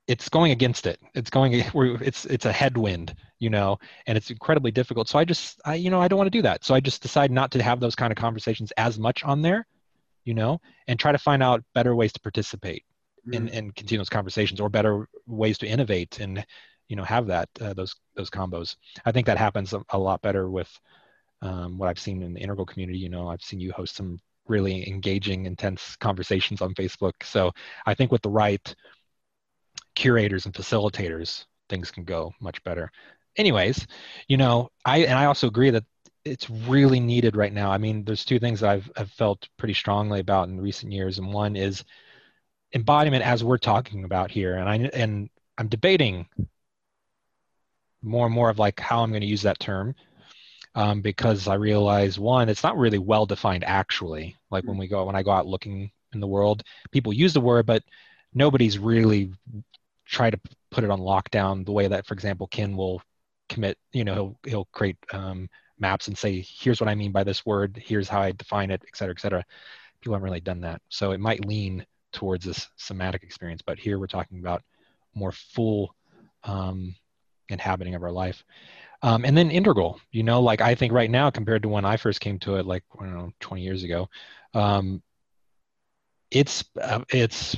it's going against it it's going it's it's a headwind you know and it's incredibly difficult so i just i you know i don't want to do that so i just decide not to have those kind of conversations as much on there you know and try to find out better ways to participate in, in continuous conversations or better ways to innovate and you know have that uh, those those combos i think that happens a, a lot better with um, what i've seen in the integral community you know i've seen you host some really engaging, intense conversations on Facebook. So I think with the right curators and facilitators, things can go much better. Anyways, you know, I and I also agree that it's really needed right now. I mean, there's two things I've, I've felt pretty strongly about in recent years, and one is embodiment as we're talking about here. And i and i'm debating more and more of like how i'm going to use that term um, because i realize one it's not really well defined actually. Like when we go when i go out looking in the world people use the word but nobody's really try to put it on lockdown the way that for example ken will commit you know he'll, he'll create um, maps and say here's what i mean by this word. Here's how i define it et cetera et cetera. People haven't really done that. So it might lean towards this somatic experience but here we're talking about more full um, inhabiting of our life. Um, and then integral you know like i think right now compared to when i first came to it like i don't know 20 years ago um, it's uh, it's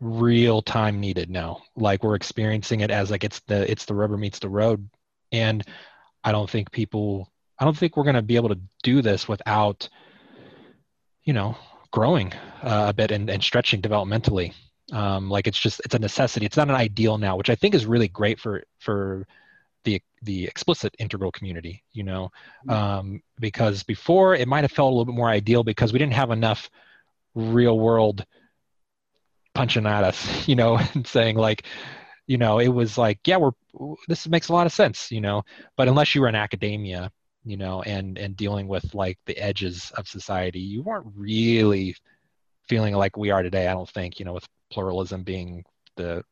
real time needed now. Like we're experiencing it as like it's the it's the rubber meets the road. And i don't think people i don't think we're to be able to do this without you know growing uh, a bit and, and stretching developmentally. Um, like it's just it's a necessity. It's not an ideal now which i think is really great for for the the explicit integral community you know? Mm-hmm. um, because before it might have felt a little bit more ideal because we didn't have enough real world punching at us you know and saying like you know it was like yeah we're this makes a lot of sense you know? But unless you were in academia you know and and dealing with like the edges of society. You weren't really feeling like we are today i don't think you know with pluralism being the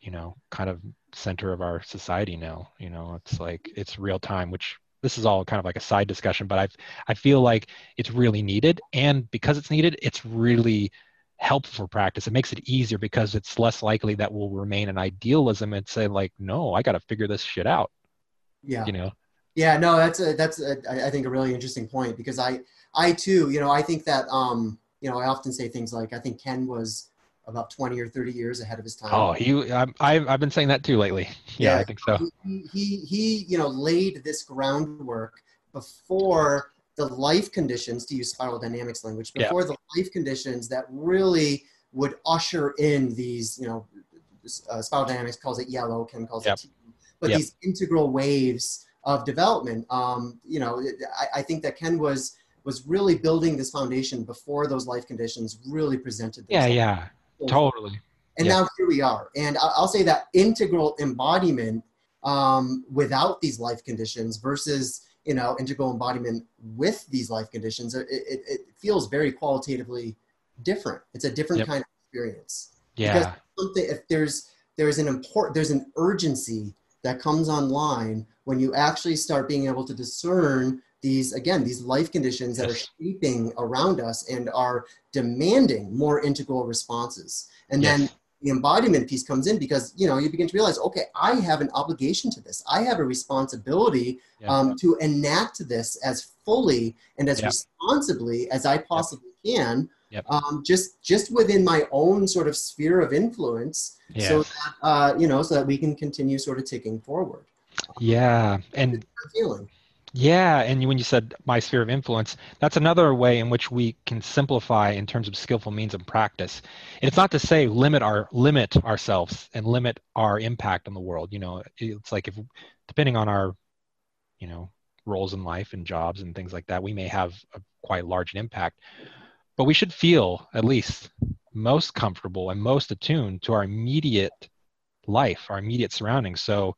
you know kind of center of our society now. You know it's like it's real time which this is all kind of like a side discussion but i i feel like it's really needed. And because it's needed it's really helpful for practice. It makes it easier because it's less likely that we'll remain in idealism and say like no i got to figure this shit out. Yeah. You know yeah no that's a that's a, i think a really interesting point because i i too you know i think that um you know i often say things like i think ken was about 20 or 30 years ahead of his time. Oh, he, I've, I've been saying that too lately. Yeah, yeah I think so. He, he, he, you know, laid this groundwork before the life conditions, to use spiral dynamics language, before yeah. the life conditions that really would usher in these, you know, uh, spiral dynamics calls it yellow, Ken calls yep. it T, but yep. these integral waves of development. Um, you know, I, I think that Ken was was really building this foundation before those life conditions really presented themselves. Yeah, yeah. Totally. And yeah. now here we are. And I'll say that integral embodiment um, without these life conditions versus you know integral embodiment with these life conditions, it, it, it feels very qualitatively different. It's a different yep. kind of experience. Yeah. Because if there's there's an important there's an urgency that comes online when you actually start being able to discern these again these life conditions that yes. are shaping around us and are demanding more integral responses and yes. then the embodiment piece comes in because you know you begin to realize okay i have an obligation to this i have a responsibility yeah. um, to enact this as fully and as responsibly as i possibly yep. can um, just just within my own sort of sphere of influence so that uh, you know so that we can continue sort of ticking forward yeah and feeling yeah, and when you said my sphere of influence, that's another way in which we can simplify in terms of skillful means and practice. And it's not to say limit our limit ourselves and limit our impact on the world. You know, it's like if depending on our, you know, roles in life and jobs and things like that, we may have a quite large impact. But we should feel at least most comfortable and most attuned to our immediate life, our immediate surroundings. So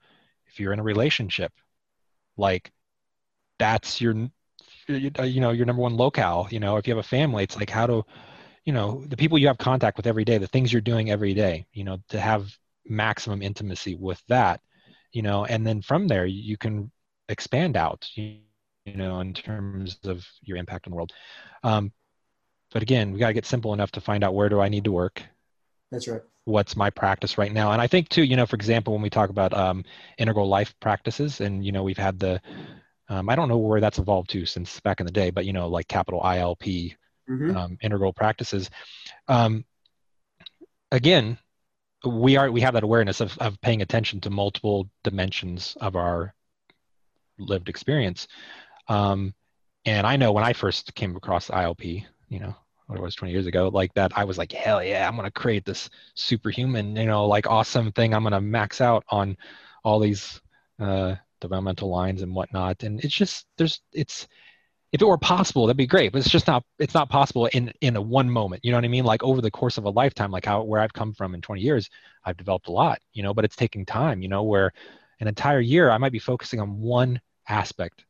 if you're in a relationship, like that's your you know your number one locale you know if you have a family it's like how to you know the people you have contact with every day the things you're doing every day you know to have maximum intimacy with that you know and then from there you can expand out you, know in terms of your impact on the world. Um, but again we got to get simple enough to find out where do i need to work. That's right what's my practice right now and i think too you know for example when we talk about um, integral life practices and you know we've had the um, I don't know where that's evolved to since back in the day, but you know, like capital ILP, mm-hmm. um, integral practices. Um, again, we are we have that awareness of, of paying attention to multiple dimensions of our lived experience. Um, and I know when I first came across ILP, you know, what it was 20 years ago, like that, I was like, hell yeah, I'm gonna create this superhuman, you know, like awesome thing. I'm gonna max out on all these uh, developmental lines and whatnot and it's just there's it's if it were possible that'd be great but it's just not it's not possible in in a one moment you know what i mean like over the course of a lifetime like how where i've come from in 20 years i've developed a lot you know but it's taking time you know where an entire year i might be focusing on one aspect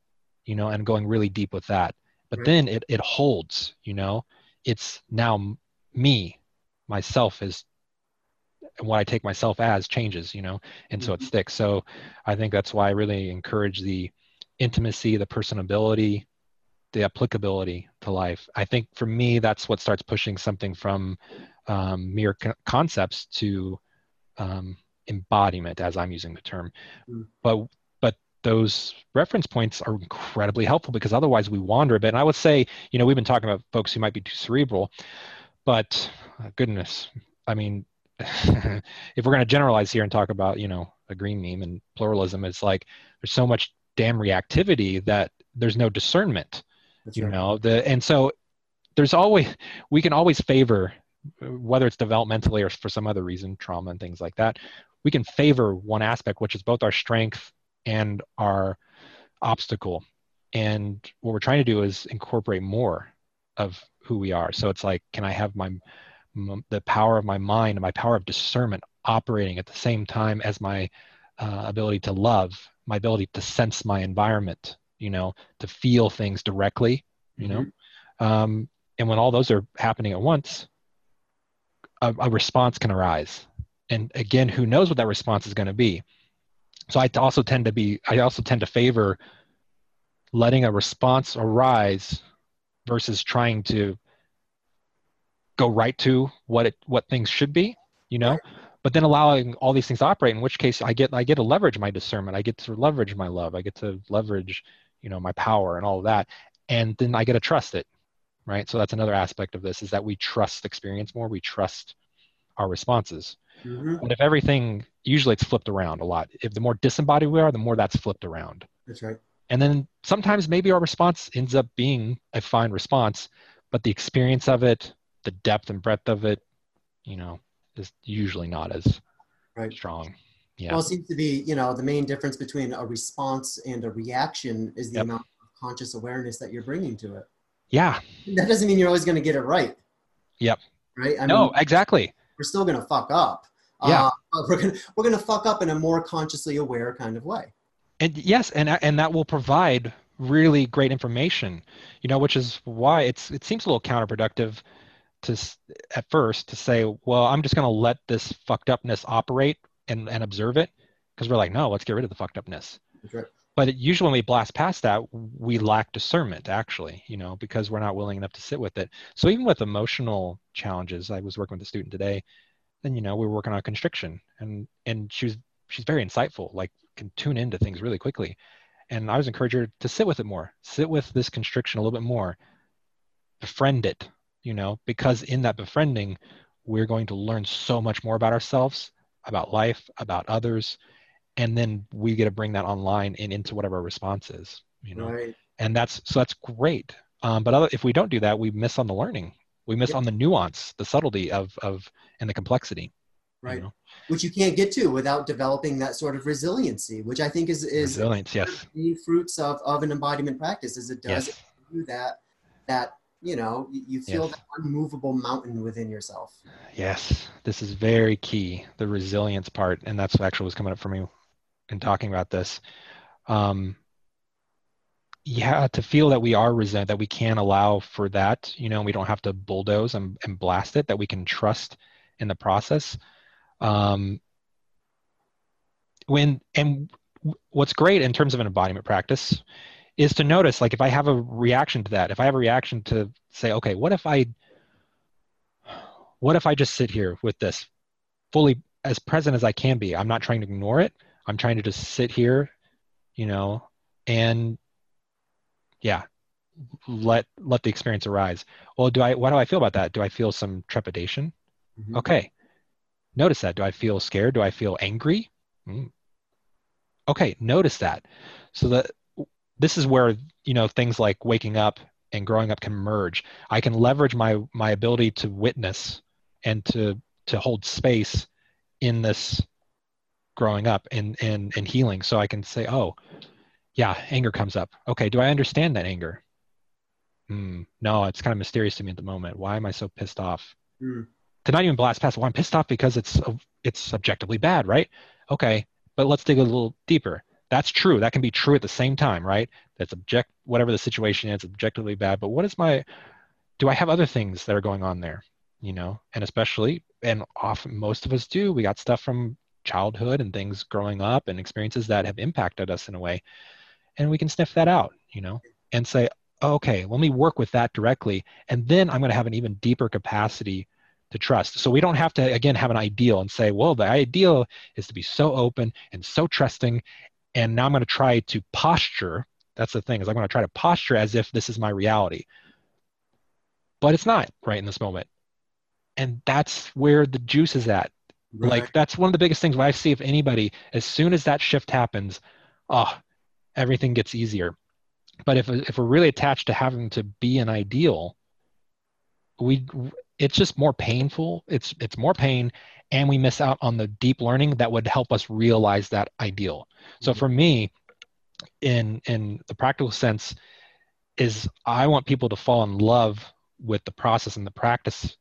you know and going really deep with that but right. then it it holds you know it's now me myself is what I take myself as changes, you know, and mm-hmm. so it mm-hmm. sticks. So I think that's why I really encourage the intimacy, the personability, the applicability to life. I think for me, that's what starts pushing something from um, mere co- concepts to um, embodiment, as I'm using the term. Mm. But but those reference points are incredibly helpful because otherwise we wander a bit. And I would say, you know, we've been talking about folks who might be too cerebral, but uh, goodness, I mean, if we're going to generalize here and talk about, you know, a green meme and pluralism, it's like there's so much damn reactivity that there's no discernment that's you right. know the and so there's always we can always favor whether it's developmentally or for some other reason trauma and things like that we can favor one aspect which is both our strength and our obstacle. And what we're trying to do is incorporate more of who we are. So it's like can i have my the power of my mind and my power of discernment operating at the same time as my uh, ability to love my ability to sense my environment you know to feel things directly you mm-hmm. know um, and when all those are happening at once a, a response can arise. And again who knows what that response is going to be so i also tend to be i also tend to favor letting a response arise versus trying to go right to what it what things should be you know? But then allowing all these things to operate in which case i get i get to leverage my discernment. I get to leverage my love. I get to leverage you know my power and all of that. And then i get to trust it right? So that's another aspect of this is that we trust experience more. We trust our responses. Mm-hmm. but if everything usually it's flipped around a lot if the more disembodied we are the more that's flipped around that's right and then sometimes maybe our response ends up being a fine response but the experience of it the depth and breadth of it you know is usually not as right. strong. Yeah. Well, it seems to be, you know, the main difference between a response and a reaction is the yep. amount of conscious awareness that you're bringing to it. Yeah. That doesn't mean you're always going to get it right. Yep. Right. I no, mean, exactly. We're still going to fuck up. Yeah. Uh, we're going to we're to fuck up in a more consciously aware kind of way. And yes, and and that will provide really great information. You know, which is why it's it seems a little counterproductive to at first to say, well, I'm just going to let this fucked upness operate and, and observe it because we're like, no, let's get rid of the fucked upness. Right. But it, usually when we blast past that, we lack discernment actually, you know, because we're not willing enough to sit with it. So even with emotional challenges, I was working with a student today, and you know, we were working on constriction, and and she was she's very insightful, like can tune into things really quickly. And I was encouraging her to sit with it more, sit with this constriction a little bit more, befriend it, you know, because in that befriending, we're going to learn so much more about ourselves, about life, about others, and then we get to bring that online and into whatever our response is, you know. Right. And that's so that's great. Um, but other, if we don't do that, we miss on the learning. We miss on the nuance, the subtlety of of and the complexity. Right. You know? Which you can't get to without developing that sort of resiliency, which I think is is resilience. Yes. The fruits of of an embodiment practice is it does yes. do that that you know you feel yes. that unmovable mountain within yourself yes this is very key the resilience part and that's actually was coming up for me in talking about this um yeah to feel that we are resilient that we can allow for that you know we don't have to bulldoze and, and blast it that we can trust in the process. Um when and what's great in terms of an embodiment practice is to notice like if i have a reaction to that if i have a reaction to say okay what if i what if i just sit here with this fully as present as i can be? I'm not trying to ignore it. I'm trying to just sit here you know and yeah let let the experience arise. Well do i what do i feel about that? Do i feel some trepidation? Mm-hmm. okay. Notice that. Do i feel scared? Do i feel angry? Mm. okay notice that. So that this is where you know things like waking up and growing up can merge. I can leverage my my ability to witness and to to hold space in this growing up and and and healing. So i can say oh yeah anger comes up okay do i understand that anger Hmm. no, it's kind of mysterious to me at the moment. Why am I so pissed off? Mm. To not even blast past. Well, I'm pissed off because it's it's objectively bad, right? Okay, but let's dig a little deeper. That's true. That can be true at the same time, right? That's object whatever the situation is, objectively bad. But what is my do I have other things that are going on there? You know, and especially and often most of us do. We got stuff from childhood and things growing up and experiences that have impacted us in a way. And we can sniff that out, you know, and say, okay, let me work with that directly. And then I'm going to have an even deeper capacity to trust. So we don't have to, again, have an ideal and say, well, the ideal is to be so open and so trusting. And now I'm going to try to posture. That's the thing is I'm going to try to posture as if this is my reality. But it's not right in this moment. And that's where the juice is at. Right. Like that's one of the biggest things I see if anybody, as soon as that shift happens, oh, everything gets easier. But if if we're really attached to having to be an ideal, we it's just more painful. It's it's more pain, and we miss out on the deep learning that would help us realize that ideal. So mm-hmm. for me, in in the practical sense, is I want people to fall in love with the process and the practice,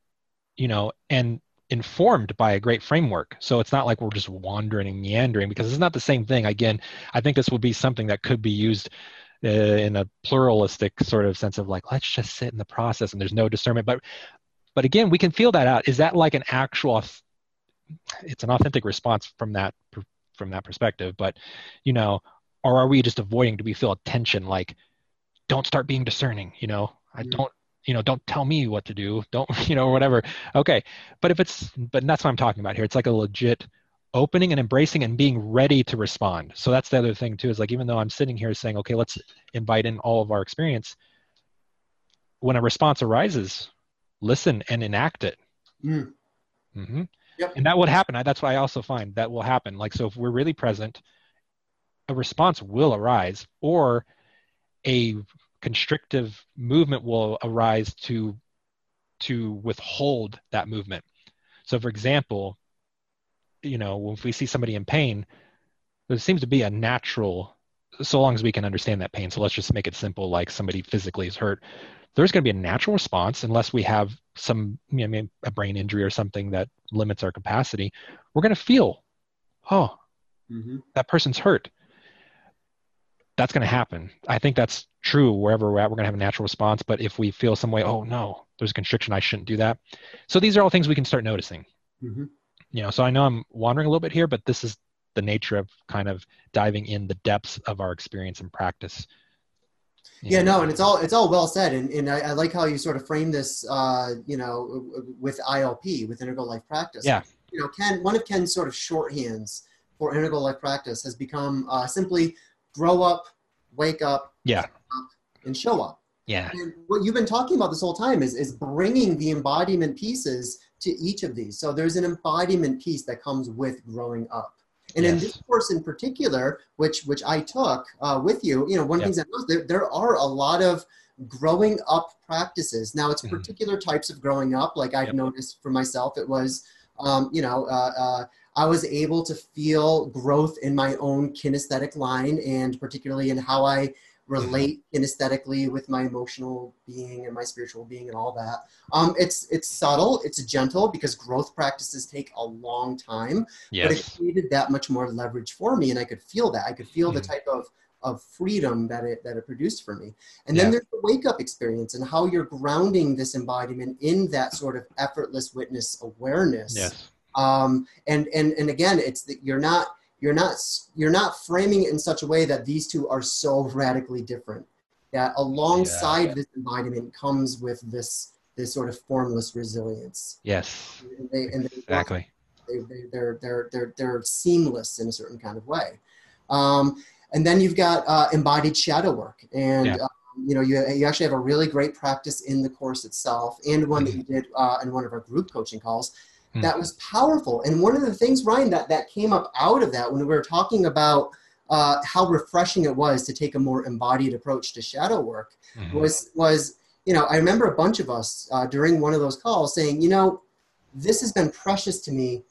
you know, and informed by a great framework. So it's not like we're just wandering and meandering because it's not the same thing. Again, I think this would be something that could be used uh, in a pluralistic sort of sense of like let's just sit in the process and there's no discernment but but again we can feel that out is that like an actual it's an authentic response from that from that perspective but you know or are we just avoiding do we feel a tension like don't start being discerning you know i mm. don't you know don't tell me what to do don't you know whatever okay but if it's but that's what i'm talking about here it's like a legit opening and embracing and being ready to respond. So that's the other thing too, is like even though I'm sitting here saying, okay, let's invite in all of our experience, when a response arises, listen and enact it. Mm. Mm-hmm. Yep. And that would happen. That's what I also find that will happen. Like, so if we're really present, a response will arise or a constrictive movement will arise to to withhold that movement. So for example, you know, if we see somebody in pain, there seems to be a natural, so long as we can understand that pain. So let's just make it simple, like somebody physically is hurt. There's going to be a natural response unless we have some, you know, a brain injury or something that limits our capacity. We're going to feel, oh, mm-hmm. that person's hurt. That's going to happen. I think that's true wherever we're at. We're going to have a natural response. But if we feel some way, oh no, there's a constriction, I shouldn't do that. So these are all things we can start noticing. Mm-hmm you know so i know i'm wandering a little bit here but this is the nature of kind of diving in the depths of our experience and practice yeah no and it's all it's all well said and, and I, I like how you sort of frame this uh, you know with ilp with integral life practice yeah you know ken one of ken's sort of shorthands for integral life practice has become uh, simply grow up wake up yeah up, and show up yeah and what you've been talking about this whole time is is bringing the embodiment pieces to each of these. So there's an embodiment piece that comes with growing up. And yes. in this course in particular, which which I took uh, with you, you know, one of the things that there, there are a lot of growing up practices. Now it's mm-hmm. particular types of growing up. Like I've yep. noticed for myself, it was, um, you know, uh, uh, I was able to feel growth in my own kinesthetic line, and particularly in how I relate kinesthetically with my emotional being and my spiritual being and all that. Um, it's it's subtle, it's gentle because growth practices take a long time, yes. but it created that much more leverage for me, and I could feel that. I could feel mm. the type of of freedom that it that it produced for me. And then yeah. there's the wake up experience and how you're grounding this embodiment in that sort of effortless witness awareness. Yes. Um, and and and again, it's that you're not you're not you're not framing it in such a way that these two are so radically different. That alongside yeah. this embodiment comes with this this sort of formless resilience. Yes. And they, and they exactly. They, they, they're, they're, they're, they're seamless in a certain kind of way. Um, and then you've got uh, embodied shadow work. And yeah. uh, you know you, you actually have a really great practice in the course itself and one mm-hmm. that you did uh, in one of our group coaching calls mm. that was powerful. And one of the things, Ryan, that, that came up out of that when we were talking about uh, how refreshing it was to take a more embodied approach to shadow work mm-hmm. was, was, you know, I remember a bunch of us uh, during one of those calls saying, you know, this has been precious to me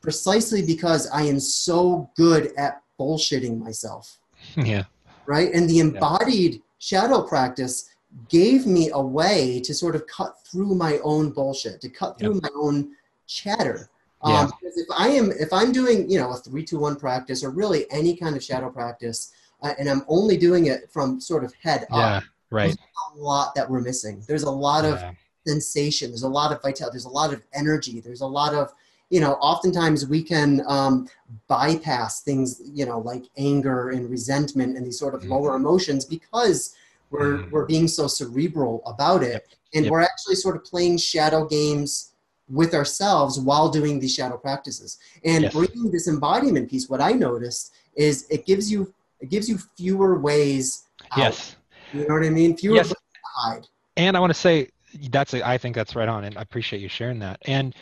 precisely because I am so good at bullshitting myself. Yeah. Right. And the embodied yeah. shadow practice gave me a way to sort of cut through my own bullshit, to cut through my own chatter. Um, Yeah. because if I am, if I'm doing, you know, a three, two, one practice, or really any kind of shadow practice, uh, and I'm only doing it from sort of head Yeah. up, Right. a lot that we're missing. There's a lot of sensation. There's a lot of vitality. There's a lot of energy. There's a lot of, you know, oftentimes we can um, bypass things, you know, like anger and resentment and these sort of Mhm. lower emotions because we're Mhm. we're being so cerebral about it, Yep. and Yep. we're actually sort of playing shadow games with ourselves while doing these shadow practices. And Yes. bringing this embodiment piece, what I noticed is it gives you it gives you fewer ways. Out. Yes. You know what I mean? Fewer Yes. ways to hide. and I want to say that's a, I think that's right on, and I appreciate you sharing that. And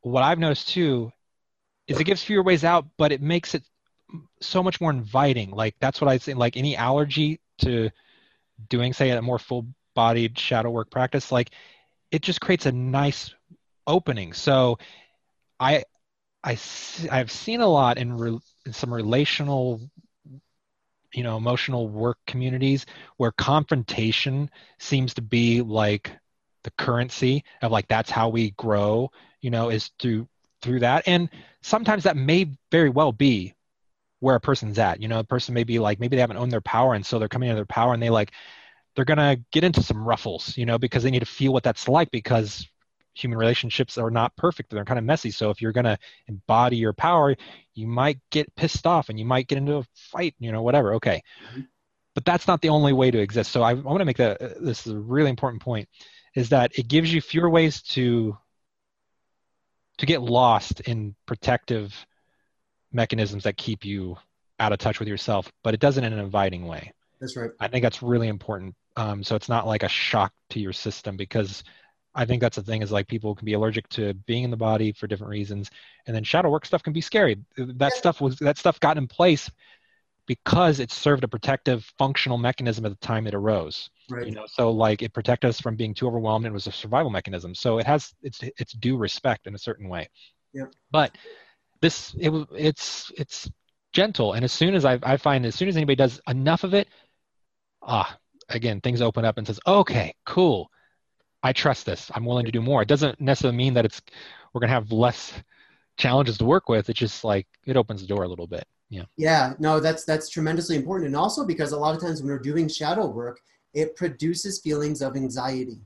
what I've noticed too is it gives fewer ways out, but it makes it so much more inviting. Like that's what I say. Like any allergy to doing, say, a more full-bodied shadow work practice, like it just creates a nice opening. So I I I've seen a lot in, re, in some relational you know emotional work communities where confrontation seems to be like the currency of like that's how we grow you know is through through that and sometimes that may very well be where a person's at you know a person may be like maybe they haven't owned their power and so they're coming into their power and they like they're gonna get into some ruffles you know because they need to feel what that's like because human relationships are not perfect they're kind of messy so if you're gonna embody your power you might get pissed off and you might get into a fight you know whatever okay Mhm. but that's not the only way to exist so i, I want to make that uh, this is a really important point is that it gives you fewer ways to to get lost in protective mechanisms that keep you out of touch with yourself but it doesn't in an inviting way That's right. I think that's really important. Um, so it's not like a shock to your system because I think that's the thing is like people can be allergic to being in the body for different reasons, and then shadow work stuff can be scary. That stuff was that stuff got in place because it served a protective functional mechanism at the time it arose. Right. You know, so like it protected us from being too overwhelmed. And it was a survival mechanism. So it has its its due respect in a certain way. Yeah. But this it it's it's gentle, and as soon as I I find as soon as anybody does enough of it, ah, again things open up and says, okay, cool. I trust this. I'm willing to do more. It doesn't necessarily mean that it's we're gonna have less challenges to work with. It's just like it opens the door a little bit. Yeah. Yeah, no, that's that's tremendously important, and also because a lot of times when we're doing shadow work, it produces feelings of anxiety.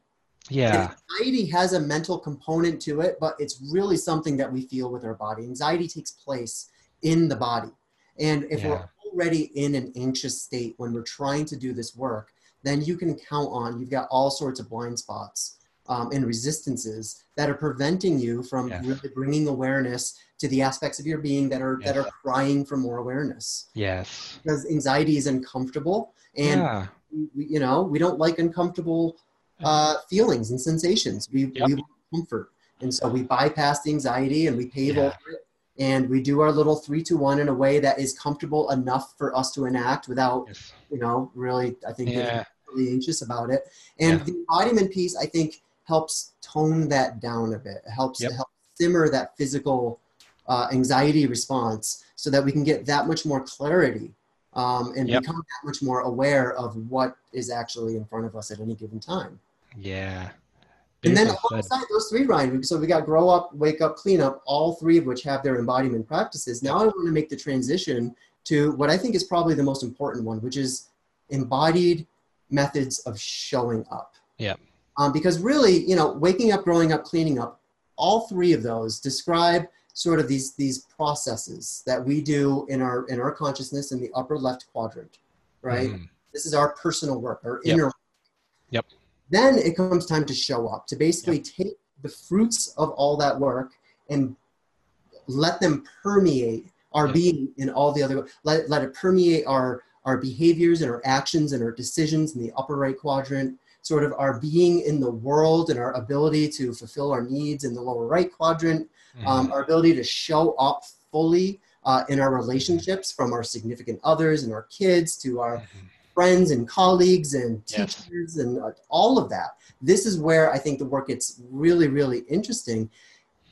Yeah. Anxiety has a mental component to it, but it's really something that we feel with our body. Anxiety takes place in the body, and if Yeah. we're already in an anxious state when we're trying to do this work, then you can count on you've got all sorts of blind spots um, and resistances that are preventing you from Yes. really bringing awareness to the aspects of your being that are that are crying for more awareness Yes. because anxiety is uncomfortable and yeah. we, you know we don't like uncomfortable uh, feelings and sensations we, Yep. we want comfort and so we bypass the anxiety and we pave Yeah. over it and we do our little three two one in a way that is comfortable enough for us to enact without Yes. you know really i think getting Yeah. really anxious about it and Yeah. the embodiment piece i think helps tone that down a bit it helps Yep. it helps simmer that physical uh, anxiety response so that we can get that much more clarity um, and Yep. become that much more aware of what is actually in front of us at any given time Yeah. And then alongside those three ryan so we got grow up wake up clean up all three of which have their embodiment practices now i want to make the transition to what i think is probably the most important one which is embodied methods of showing up Yep. um, because really you know waking up growing up cleaning up all three of those describe sort of these these processes that we do in our in our consciousness in the upper left quadrant right Mhm. this is our personal work our Yep. inner Yep. Then it comes time to show up to basically take the fruits of all that work and let them permeate our Yep. being in all the other let, let it permeate our our behaviors and our actions and our decisions in the upper right quadrant sort of our being in the world and our ability to fulfill our needs in the lower right quadrant um, Mhm. our ability to show up fully uh, in our relationships from our significant others and our kids to our Mhm. Friends and colleagues and Yes. teachers and uh, all of that. This is where I think the work gets really, really interesting.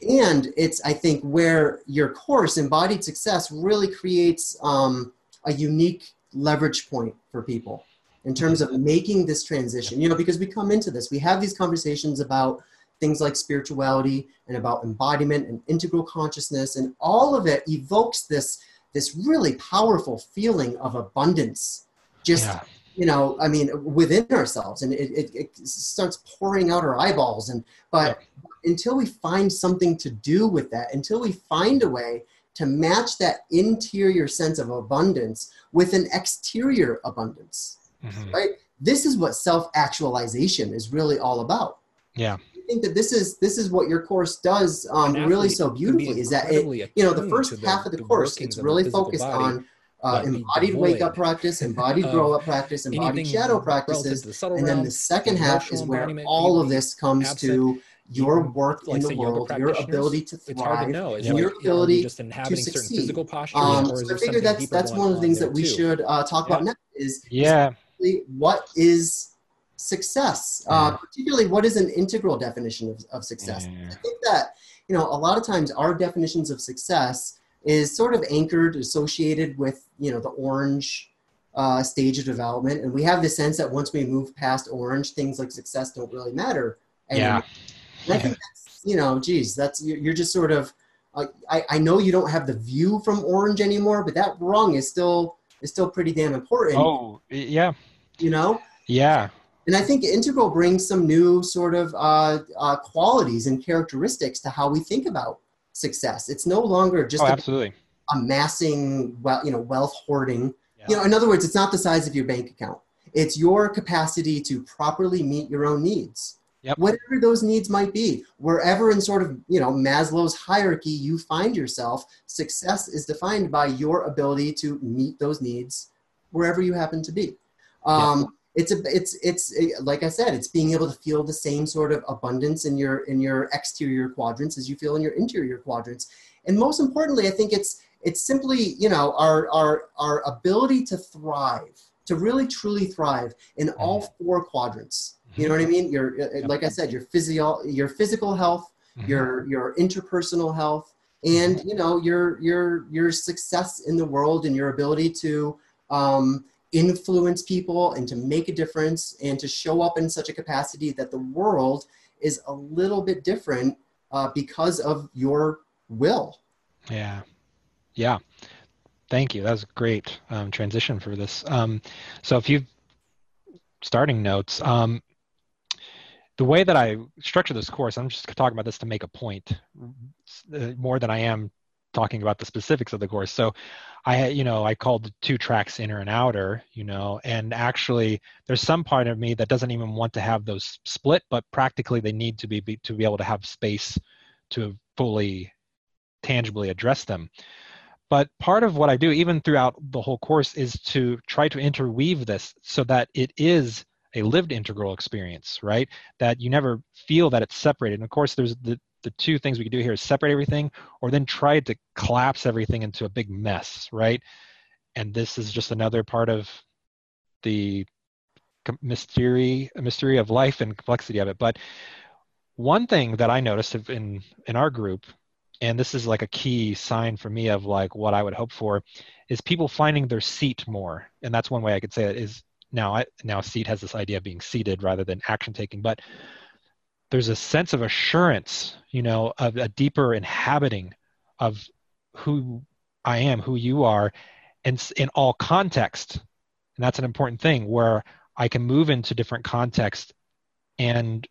And it's, I think, where your course, Embodied Success, really creates um, a unique leverage point for people. in terms of making this transition. You know, because we come into this, we have these conversations about things like spirituality and about embodiment and integral consciousness, and all of it evokes this this really powerful feeling of abundance. Just Yeah. you know, I mean, within ourselves, and it, it, it starts pouring out our eyeballs. And but until we find something to do with that, until we find a way to match that interior sense of abundance with an exterior abundance, Mhm. right? This is what self-actualization is really all about. Yeah. I think that this is this is what your course does um, really so beautifully. Is that it, you know the first half of the the course it's really focused body, on uh, embodied wake up practice, embodied grow up practice, embodied shadow practices, the subtle and then the realm, second half is where all of this comes absent, to your even, work in like, the world, your ability to It's hard to thrive, know. Is and your like, are we ability just inhabiting certain succeed. physical postures, Um, or is so I figure something that's that's one of the things there that we too? should uh, talk about next. Is Yeah. is what is success? Uh, particularly, what is an integral definition of, of success? Yeah. I think that you know a lot of times our definitions of success is sort of anchored, associated with you know the orange uh, stage of development, and we have the sense that once we move past orange, things like success don't really matter. Yeah. And I think that's, you know, geez, that's you're, you're just sort of. Uh, I I know you don't have the view from orange anymore, but that rung is still is still pretty damn important. Oh, yeah. You know, Yeah. and I think integral brings some new sort of uh, uh, qualities and characteristics to how we think about success. It's no longer just Oh, absolutely. amassing, well, you know, wealth hoarding. Yeah. You know, in other words, it's not the size of your bank account. It's your capacity to properly meet your own needs. Yep. Whatever those needs might be, wherever in sort of, you know, Maslow's hierarchy you find yourself, success is defined by your ability to meet those needs wherever you happen to be. Um, It's a, it's, it's like I said, it's being able to feel the same sort of abundance in your, in your exterior quadrants as you feel in your interior quadrants. And most importantly, I think it's, it's simply, you know, our, our, our ability to thrive, to really truly thrive in all four quadrants. You know what I mean? Your, uh, like I said, your physio, your physical health, Mhm. your your interpersonal health, and you know your your your success in the world and your ability to um, influence people and to make a difference and to show up in such a capacity that the world is a little bit different uh, because of your will. Yeah. Yeah. Thank you. That was a great um, transition for this. Um, so if you starting notes, um, the way that I structure this course, I'm just talking about this to make a point uh, more than I am talking about the specifics of the course. So I, had- you know, I called the two tracks inner and outer, you know, and actually there's some part of me that doesn't even want to have those split, but practically they need to be, be to be able to have space to fully tangibly address them. But part of what I do, even throughout the whole course, is to try to interweave this so that it is a lived integral experience, right? That you never feel that it's separated. And of course, there's the, the two things we can do here is separate everything or then try to collapse everything into a big mess, right? And this is just another part of the mystery, mystery of life and complexity of it. But one thing that I noticed in in our group and this is like a key sign for me of like what I would hope for is people finding their seat more. And that's one way I could say it is now I now seat has this idea of being seated rather than action taking, but there's a sense of assurance, you know, of a deeper inhabiting of who I am, who you are, and in all context. And that's an important thing where I can move into different contexts and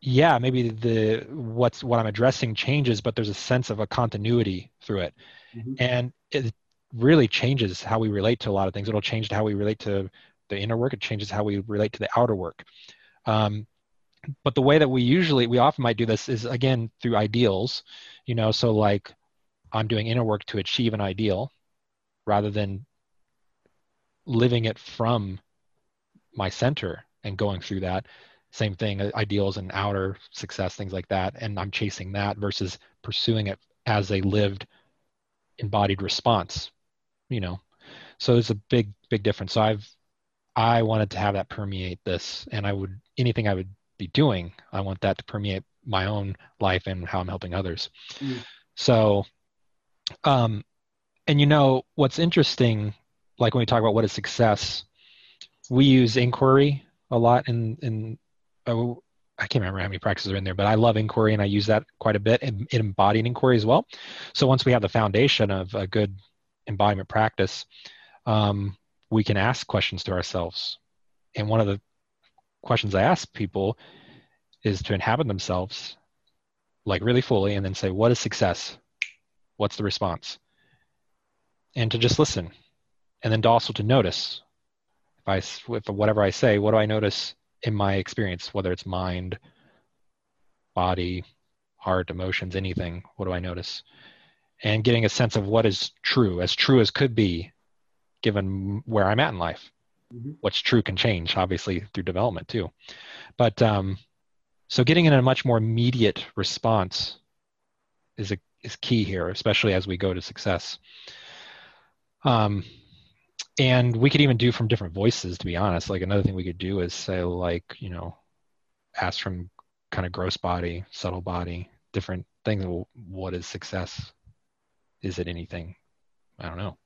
yeah maybe the what's what i'm addressing changes but there's a sense of a continuity through it Mhm. and it really changes how we relate to a lot of things it'll change how we relate to the inner work it changes how we relate to the outer work um, but the way that we usually we often might do this is again through ideals you know so like i'm doing inner work to achieve an ideal rather than living it from my center and going through that. Same thing uh, ideals and outer success things like that and i'm chasing that versus pursuing it as a lived embodied response you know. So there's a big big difference. So i've i wanted to have that permeate this and i would anything i would be doing i want that to permeate my own life and how i'm helping others Mm. so um and you know what's interesting like when we talk about what is success we use inquiry a lot in in oh, I can't remember how many practices are in there, but I love inquiry and I use that quite a bit in, in embodied inquiry as well. So once we have the foundation of a good embodiment practice, um, we can ask questions to ourselves. And one of the questions I ask people is to inhabit themselves like really fully and then say, What is success? What's the response? And to just listen. And then to also to notice. If I, if whatever I say, what do I notice in my experience, whether it's mind, body, heart, emotions, anything? What do I notice? And getting a sense of what is true, as true as could be, given where I'm at in life. Mm-hmm. What's true can change, obviously, through development too. But um, so getting in a much more immediate response is a is key here, especially as we go to success. Um, and we could even do from different voices, to be honest. Like another thing we could do is say, like, you know, ask from kind of gross body, subtle body, different things. What is success? Is it anything? I don't know.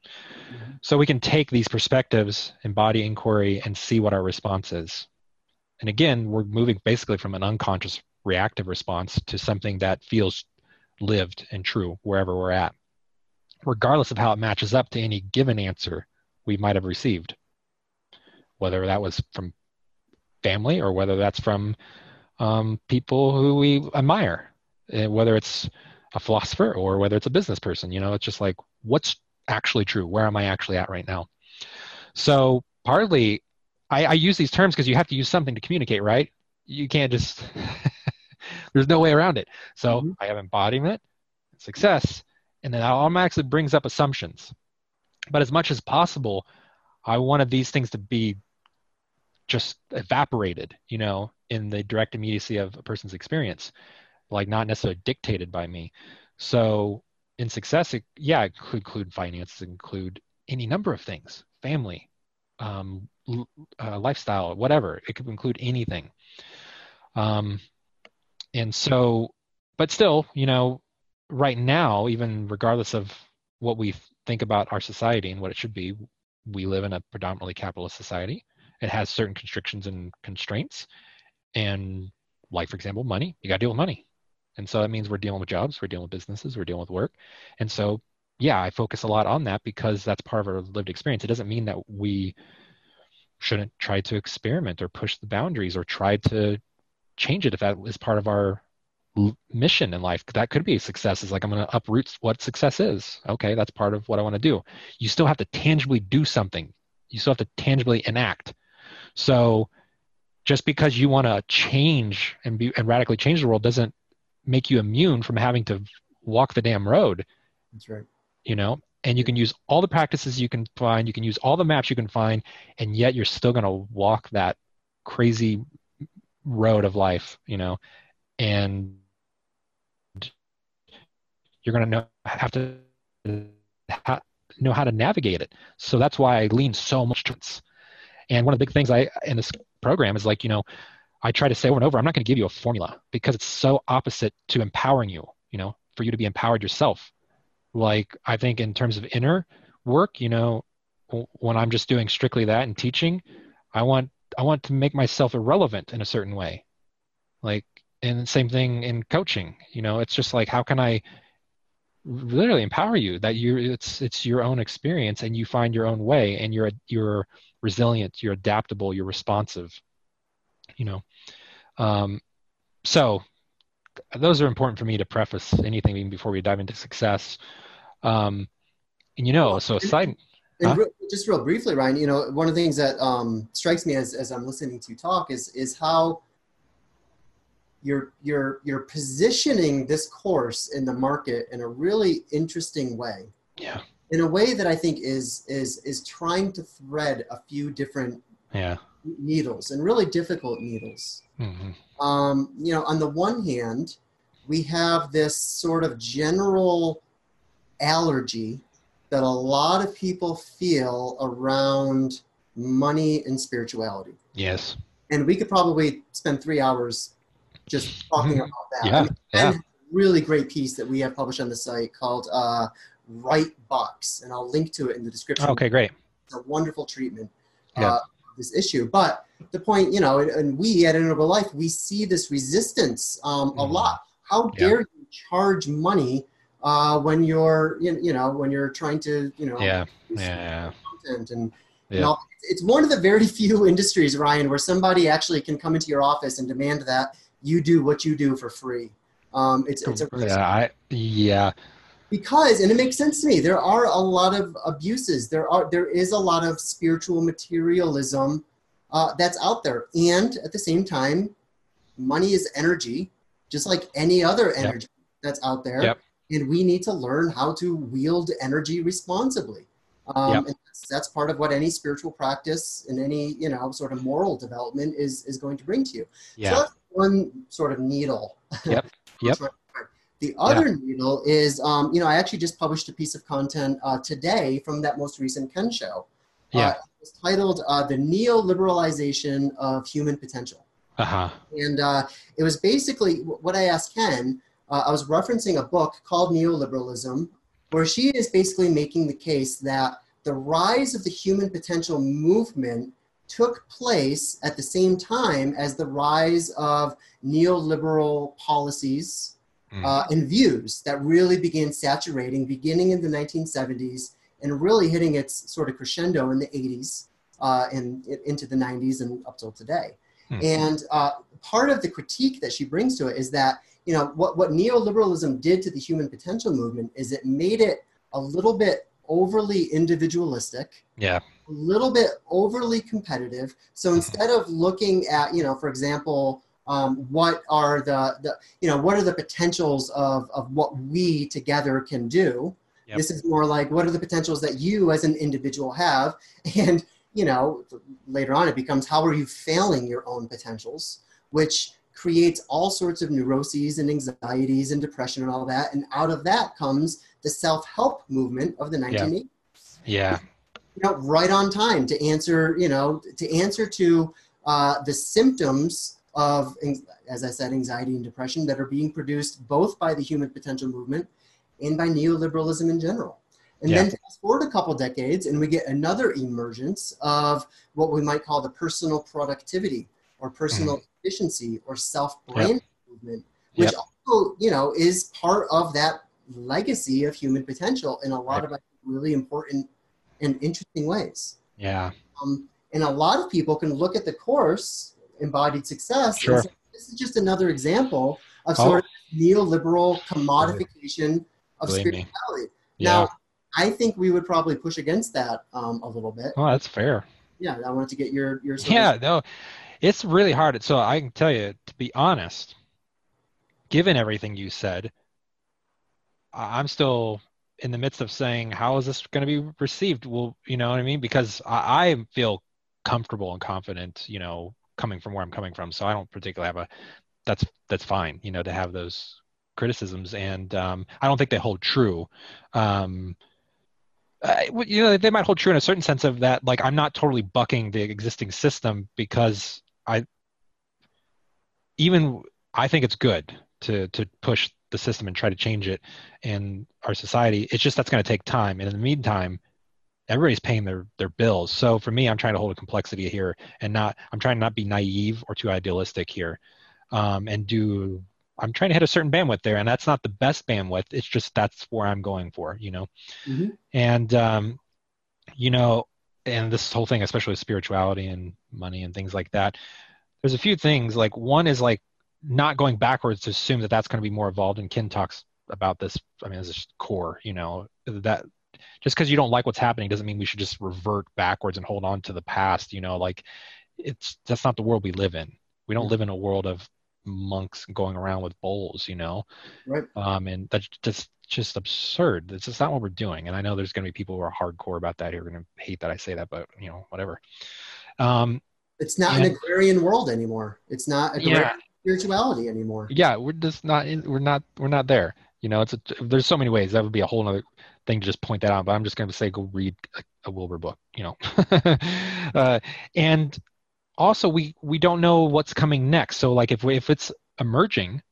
Mm-hmm. So we can take these perspectives embody inquiry and see what our response is. And again, we're moving basically from an unconscious reactive response to something that feels lived and true wherever we're at, regardless of how it matches up to any given answer we might have received, whether that was from family or whether that's from um, people who we admire, eh, whether it's a philosopher or whether it's a business person. You know, it's just like, what's actually true? Where am I actually at right now? So, partly I, I use these terms because you have to use something to communicate, right? You can't just, there's no way around it. So mm-hmm. I have embodiment, success, and then that automatically brings up assumptions. But as much as possible, I wanted these things to be just evaporated, you know, in the direct immediacy of a person's experience, like not necessarily dictated by me. So in success, it, yeah, it could include finances, include any number of things, family, um, uh, lifestyle, whatever. It could include anything. Um, and so, but still, you know, right now, even regardless of what we think about our society and what it should be, we live in a predominantly capitalist society. It has certain constrictions and constraints. And like, for example, money, you got to deal with money. And so that means we're dealing with jobs, we're dealing with businesses, we're dealing with work. And so, yeah, I focus a lot on that because that's part of our lived experience. It doesn't mean that we shouldn't try to experiment or push the boundaries or try to change it if that is part of our mission in life. That could be success. Is like i'm going to uproot what success is. Okay that's part of what i want to do. You still have to tangibly do something. You still have to tangibly enact. So just because you want to change and be and radically change the world doesn't make you immune from having to walk the damn road that's right. you know? And you can use all the practices you can find. You can use all the maps you can find and yet you're still going to walk that crazy road of life you know? And you're going to know have to ha, know how to navigate it. So that's why i lean so much towards and one of the big things i in this program is like you know i try to say over and over i'm not going to give you a formula because it's so opposite to empowering you you know for you to be empowered yourself. Like i think in terms of inner work you know when i'm just doing strictly that and teaching i want i want to make myself irrelevant in a certain way. Like and the same thing in coaching you know it's just like how can i literally empower you that you it's it's your own experience and you find your own way and you're you're resilient you're adaptable you're responsive you know um, so those are important for me to preface anything even before we dive into success um, and you know, so aside, huh? just real briefly, Ryan, you know, one of the things that um, strikes me as, as I'm listening to you talk is is how you're you're you're positioning this course in the market in a really interesting way. Yeah. In a way that I think is is is trying to thread a few different yeah needles and really difficult needles. Mm-hmm. Um, you know, on the one hand, we have this sort of general allergy that a lot of people feel around money and spirituality. Yes. And we could probably spend three hours just talking mm-hmm. about that. Yeah. I mean, yeah. really great piece that we have published on the site called uh, Right Box, and I'll link to it in the description. Okay, great. It's a wonderful treatment yeah. uh, this issue. But the point, you know, and, and we at Integral Life, we see this resistance um, a Mhm. lot. How Yeah. dare you charge money uh, when you're, you you know, when you're trying to, you know, Yeah. Yeah. content and Yeah. you know, it's one of the very few industries, Ryan, where somebody actually can come into your office and demand that you do what you do for free. Um, it's it's a Yeah. I, yeah. Because and it makes sense to me there are a lot of abuses there are there is a lot of spiritual materialism uh, that's out there and at the same time money is energy just like any other Yep. energy that's out there Yep. and we need to learn how to wield energy responsibly um, Yep. and that's, that's part of what any spiritual practice and any you know sort of moral development is is going to bring to you so Yeah. that's one sort of needle. Yep. Yep. The other needle is, um, you know, I actually just published a piece of content uh, today from that most recent Ken show. Yeah. Uh, it's titled uh, "The Neoliberalization of Human Potential," Uh huh. and uh, it was basically what I asked Ken. Uh, I was referencing a book called Neoliberalism, where she is basically making the case that the rise of the human potential movement took place at the same time as the rise of neoliberal policies Mm. uh, and views that really began saturating beginning in the 1970s and really hitting its sort of crescendo in the 80s uh, and into the 90s and up till today. Hmm. And uh, part of the critique that she brings to it is that, you know, what, what neoliberalism did to the human potential movement is it made it a little bit overly individualistic Yeah. a little bit overly competitive. So Mm-hmm. instead of looking at, you know, for example, um, what are the, the, you know, what are the potentials of, of what we together can do? Yep. This is more like, what are the potentials that you as an individual have? And, you know, later on it becomes, how are you failing your own potentials? Which creates all sorts of neuroses and anxieties and depression and all that. And out of that comes the self-help movement of the 1980s Yeah. you know, right on time to answer, you know, to answer to uh, the symptoms of, as I said, anxiety and depression that are being produced both by the human potential movement and by neoliberalism in general. And Yeah. then fast forward a couple decades, and we get another emergence of what we might call the personal productivity or personal efficiency or self-brand movement, which Yep. also, you know, is part of that legacy of human potential in a lot Right. of really important and interesting ways. Yeah. Um, and a lot of people can look at the course, Embodied Success, Sure. say, this is just another example of Oh. sort of neoliberal commodification of Believe spirituality. Yeah. Now, I think we would probably push against that um, a little bit. Oh, that's fair. Yeah, I wanted to get your your of- Yeah, no, it's really hard. So I can tell you, to be honest, given everything you said, I'm still in the midst of saying, how is this going to be received? Well, you know what I mean? Because I, I feel comfortable and confident, you know, coming from where I'm coming from. So I don't particularly have a, that's, that's fine, you know, to have those criticisms. And um, I don't think they hold true. Um, I, you know, they might hold true in a certain sense of that, like I'm not totally bucking the existing system because I, even I think it's good to to push the system and try to change it in our society. It's just that's going to take time, and in the meantime, everybody's paying their their bills. So for me, I'm trying to hold a complexity here, and not I'm trying to not be naive or too idealistic here, um, and do. I'm trying to hit a certain bandwidth there, and that's not the best bandwidth. It's just that's where I'm going for, you know Mhm. and um, you know and this whole thing especially with spirituality and money and things like that there's a few things like one is like not going backwards to assume that that's going to be more evolved and ken talks about this i mean this is core you know that just because you don't like what's happening doesn't mean we should just revert backwards and hold on to the past you know like it's that's not the world we live in we don't live in a world of monks going around with bowls you know right. um, and that's just just absurd. It's just not what we're doing. And I know there's going to be people who are hardcore about that who are going to hate that I say that, but you know, whatever. Um, It's not an agrarian world anymore. It's not yeah, spirituality anymore. yeah, we're just not. In, we're not. We're not there. You know, it's a, there's so many ways. That would be a whole other thing to just point that out. But I'm just going to say go read a, a Wilber book. You know, uh, and also we we don't know what's coming next. So like if we, if it's emerging,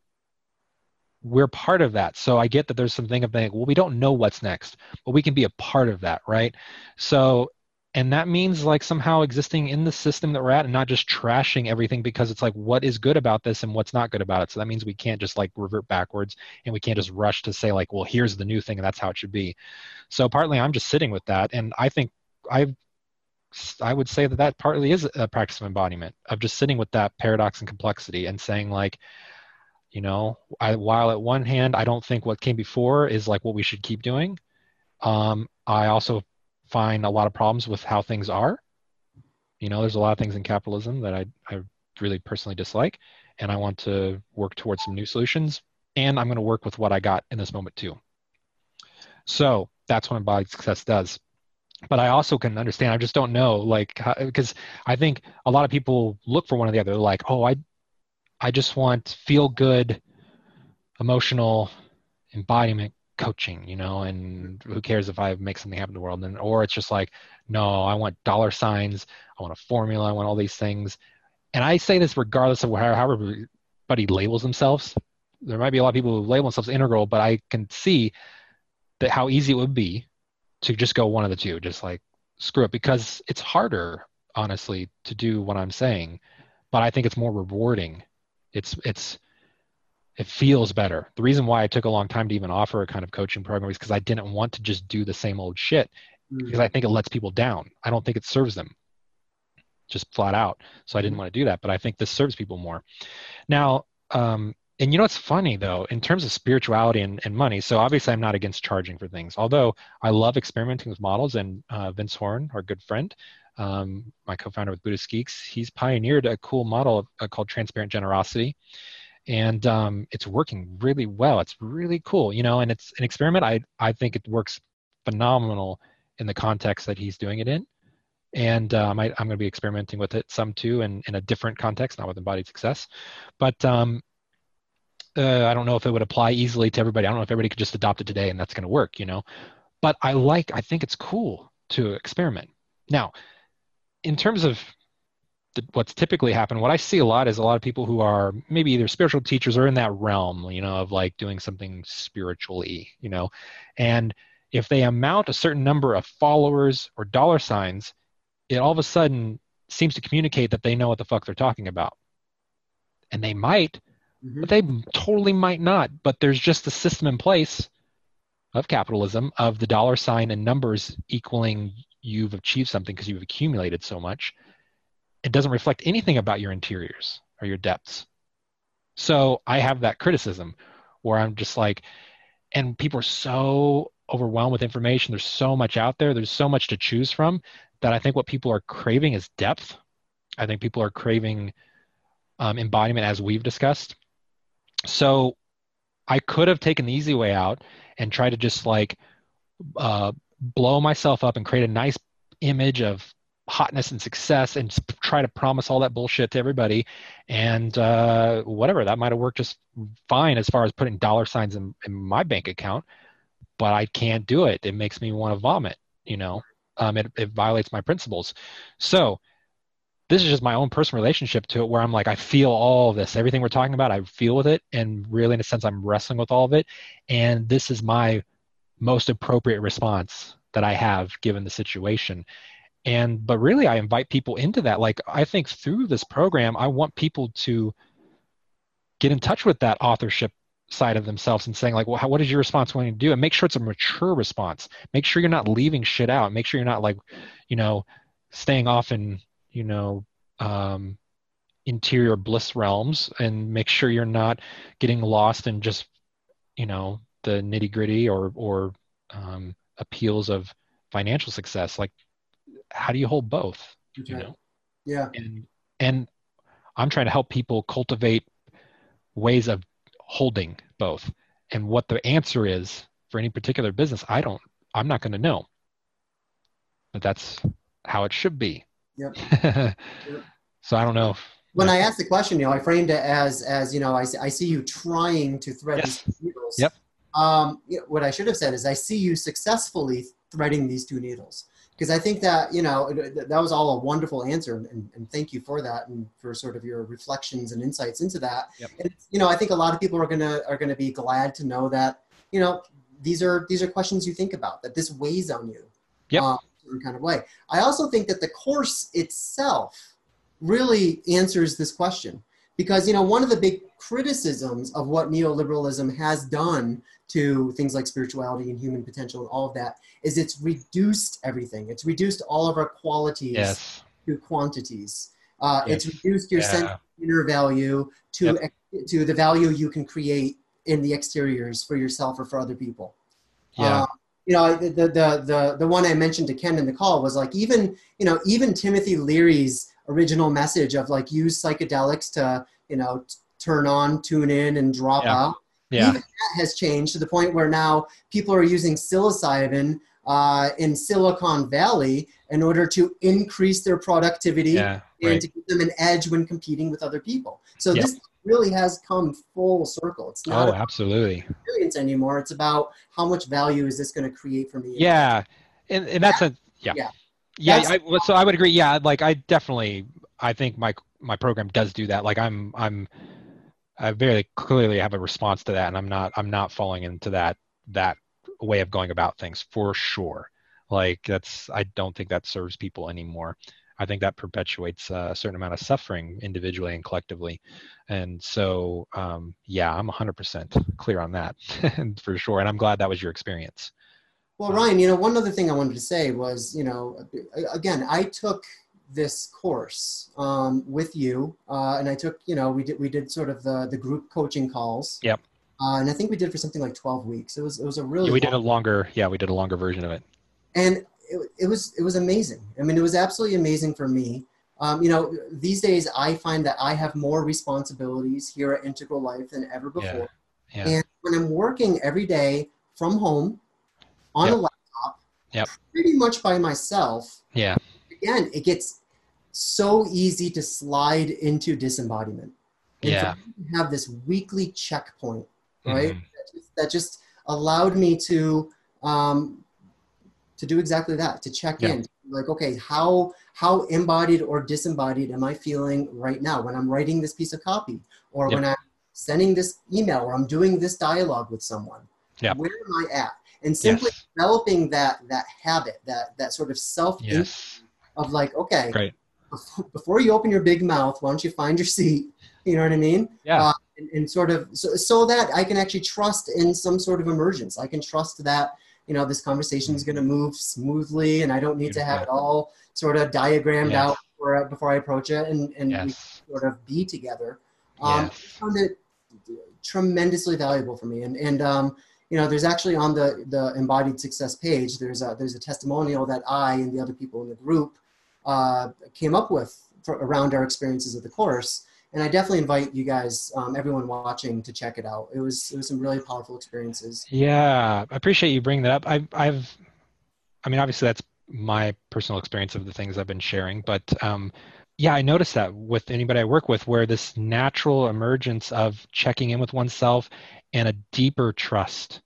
we're part of that. So I get that there's something of like, well, we don't know what's next, but we can be a part of that, right? So and that means like somehow existing in the system that we're at and not just trashing everything because it's like what is good about this and what's not good about it. So that means we can't just like revert backwards and we can't just rush to say like well here's the new thing and that's how it should be. So partly i'm just sitting with that. And i think i've i would say that that partly is a practice of embodiment of just sitting with that paradox and complexity and saying like you know I, while at one hand i don't think what came before is like what we should keep doing um, i also find a lot of problems with how things are. You know, there's a lot of things in capitalism that I, I really personally dislike, and I want to work towards some new solutions. And I'm going to work with what I got in this moment too. So that's what embodied success does. But I also can understand. I just don't know, like, because I think a lot of people look for one or the other. They're like, oh, I, I just want feel good, emotional embodiment coaching, you know, and mm-hmm. who cares if I make something happen in the world? And or it's just like, no, I want dollar signs, I want a formula, I want all these things. And I say this regardless of how, how everybody labels themselves. There might be a lot of people who label themselves integral, but I can see that how easy it would be to just go one of the two, just like screw it, because it's harder, honestly, to do what I'm saying. But I think it's more rewarding. It's it's it feels better. The reason why I took a long time to even offer a kind of coaching program is because I didn't want to just do the same old shit mm-hmm. because I think it lets people down. I don't think it serves them just flat out. So I didn't mm-hmm. want to do that, but I think this serves people more. Now, um, and you know what's funny though, in terms of spirituality and, and money, so obviously I'm not against charging for things, although I love experimenting with models and uh, Vince Horn, our good friend, um, my co-founder with Buddhist Geeks, he's pioneered a cool model uh, called transparent generosity and um, it's working really well. It's really cool, you know, and it's an experiment. I I think it works phenomenal in the context that he's doing it in, and um, I, am going to be experimenting with it some too, in in a different context, not with embodied success, but um, uh, I don't know if it would apply easily to everybody. I don't know if everybody could just adopt it today and that's going to work, you know. But I like, I think it's cool to experiment. Now, in terms of what's typically happened what i see a lot is a lot of people who are maybe either spiritual teachers or in that realm you know of like doing something spiritually you know. And if they amount a certain number of followers or dollar signs it all of a sudden seems to communicate that they know what the fuck they're talking about. And they might mm-hmm. but they totally might not. But there's just a system in place of capitalism of the dollar sign and numbers equaling you've achieved something because you've accumulated so much it doesn't reflect anything about your interiors or your depths. So I have that criticism where I'm just like, and people are so overwhelmed with information. There's so much out there. There's so much to choose from that I think what people are craving is depth. I think people are craving um, embodiment as we've discussed. So I could have taken the easy way out and tried to just like uh, blow myself up and create a nice image of hotness and success and try to promise all that bullshit to everybody. And uh, whatever that might have worked just fine as far as putting dollar signs in, in, my bank account but i can't do it. It makes me want to vomit you know? Um, it, it violates my principles. So this is just my own personal relationship to it where i'm like i feel all of this. Everything we're talking about i feel with it and really in a sense i'm wrestling with all of it. And this is my most appropriate response that i have given the situation and but really i invite people into that. Like i think through this program i want people to get in touch with that authorship side of themselves and saying like well how, what is your response going to do? And make sure it's a mature response. Make sure you're not leaving shit out. Make sure you're not like you know staying off in you know um, interior bliss realms. And make sure you're not getting lost in just you know the nitty gritty or or um, appeals of financial success. Like how do you hold both? Okay. You know? Yeah. And and I'm trying to help people cultivate ways of holding both. And what the answer is for any particular business, I don't I'm not going to know. But that's how it should be. Yep. yep. So I don't know. If, when I asked the question, you know, I framed it as as you know, I, I see you trying to thread yes. these needles. Yep. Um, you know, what I should have said is I see you successfully threading these two needles because I think that you know that was all a wonderful answer, and, and, thank you for that, and for sort of your reflections and insights into that. Yep. And, you know, I think a lot of people are gonna are gonna be glad to know that you know these are these are questions you think about that this weighs on you. Yep. Um, certain kind of way. I also think that the course itself really answers this question because you know one of the big criticisms of what neoliberalism has done to things like spirituality and human potential and all of that is it's reduced everything. It's reduced all of our qualities Yes. to quantities. Uh, It's reduced your sense of inner value to to the value you can create in the exteriors for yourself or for other people. Yeah. Uh, you know, the the the the one I mentioned to Ken in the call was like even you know even Timothy Leary's original message of like use psychedelics to you know t- turn on, tune in, and drop Yeah. out. yeah. Even that has changed to the point where now people are using psilocybin uh, in Silicon Valley in order to increase their productivity Yeah. and Right. to give them an edge when competing with other people. So Yep. this really has come full circle. It's not Oh, absolutely. experience anymore. It's about how much value is this going to create for me. Yeah. And and that's a yeah. Yeah. Yeah. I, so I would agree. Yeah. Like I definitely I think my my program does do that. Like I'm I'm I very clearly have a response to that and I'm not I'm not falling into that that way of going about things for sure. Like that's I don't think that serves people anymore. I think that perpetuates a certain amount of suffering individually and collectively. And so, um, yeah, I'm 100% clear on that for sure. And I'm glad that was your experience. Well, Ryan, you know, one other thing I wanted to say was, you know, again, I took this course um, with you, uh, and I took, you know, we did we did sort of the the group coaching calls. Yep. Uh, and I think we did for something like twelve weeks. It was it was a really Yeah, we did a longer, yeah, we did a longer version of it. and it, it was it was amazing. I mean, it was absolutely amazing for me. Um, you know, these days I find that I have more responsibilities here at Integral Life than ever before. Yeah. And when I'm working every day from home on a laptop, Yep. pretty much by myself, Yeah. again, it gets so easy to slide into disembodiment. And Yeah. have this weekly checkpoint, right? Mhm. That, just, that just allowed me to um, to do exactly that, to check Yeah. in. Like, okay, how how embodied or disembodied am I feeling right now when I'm writing this piece of copy, or Yeah. when I'm sending this email, or I'm doing this dialogue with someone? Yeah. Where am I at? And simply Yes. developing that that habit, that that sort of self Yes. of like, okay, Great. before, you open your big mouth, why don't you find your seat? You know what I mean? Yeah. Uh, and, and sort of so, so that I can actually trust in some sort of emergence. I can trust that you know this conversation is going to move smoothly, and I don't need to have it all sort of diagrammed Yes. out before, before I approach it, and and we Yes. sort of be together. Um, Yes. I found it tremendously valuable for me, and and um, you know, there's actually on the the embodied success page, there's a there's a testimonial that I and the other people in the group uh, came up with for, around our experiences of the course. And I definitely invite you guys, um, everyone watching, to check it out. It was it was some really powerful experiences. Yeah, I appreciate you bringing that up. I've, I've, I mean, obviously that's my personal experience of the things I've been sharing, but um, yeah, I noticed that with anybody I work with, where this natural emergence of checking in with oneself and a deeper trust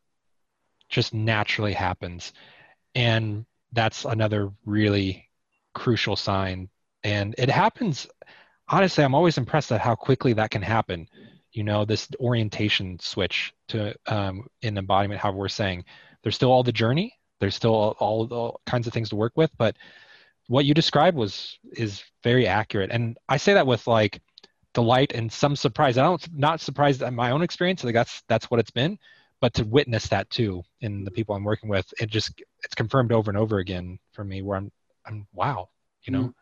just naturally happens, and that's another really crucial sign. And it happens. Honestly, I'm always impressed at how quickly that can happen you know this orientation switch to um, in embodiment however we're saying there's still all the journey there's still all, all, all kinds of things to work with but what you described was is very accurate and i say that with like delight and some surprise i don't not surprised at my own experience like that's that's what it's been but to witness that too in the people i'm working with it just it's confirmed over and over again for me where i'm i'm wow you know Mm.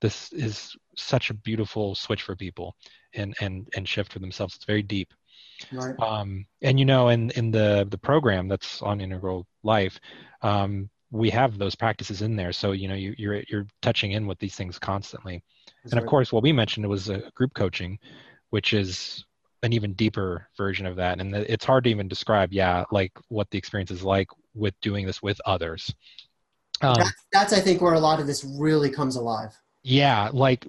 this is such a beautiful switch for people and and and shift for themselves it's very deep Right. um, and you know in in the the program that's on integral life um, we have those practices in there so you know you, you're you're touching in with these things constantly That's and of right. course what we mentioned was a group coaching which is an even deeper version of that and it's hard to even describe yeah like what the experience is like with doing this with others um, that's, that's I think where a lot of this really comes alive. yeah like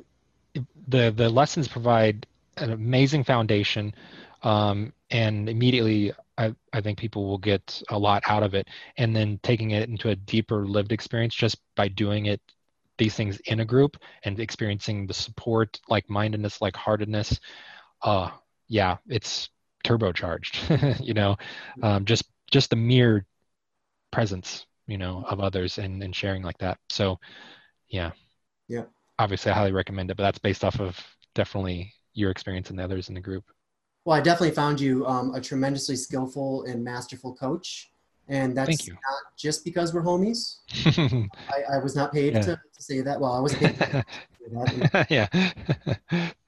the the lessons provide an amazing foundation um, and immediately I, I think people will get a lot out of it and then taking it into a deeper lived experience just by doing it these things in a group and experiencing the support like mindedness like heartedness uh yeah it's turbocharged you know um, just just the mere presence you know, of others and, and sharing like that. So yeah. Yeah. Obviously I highly recommend it, but that's based off of definitely your experience and the others in the group. Well, I definitely found you um, a tremendously skillful and masterful coach. And that's not just because we're homies. I, I was not paid Yeah. to, to say that. Well, I wasn't paid to say that. yeah.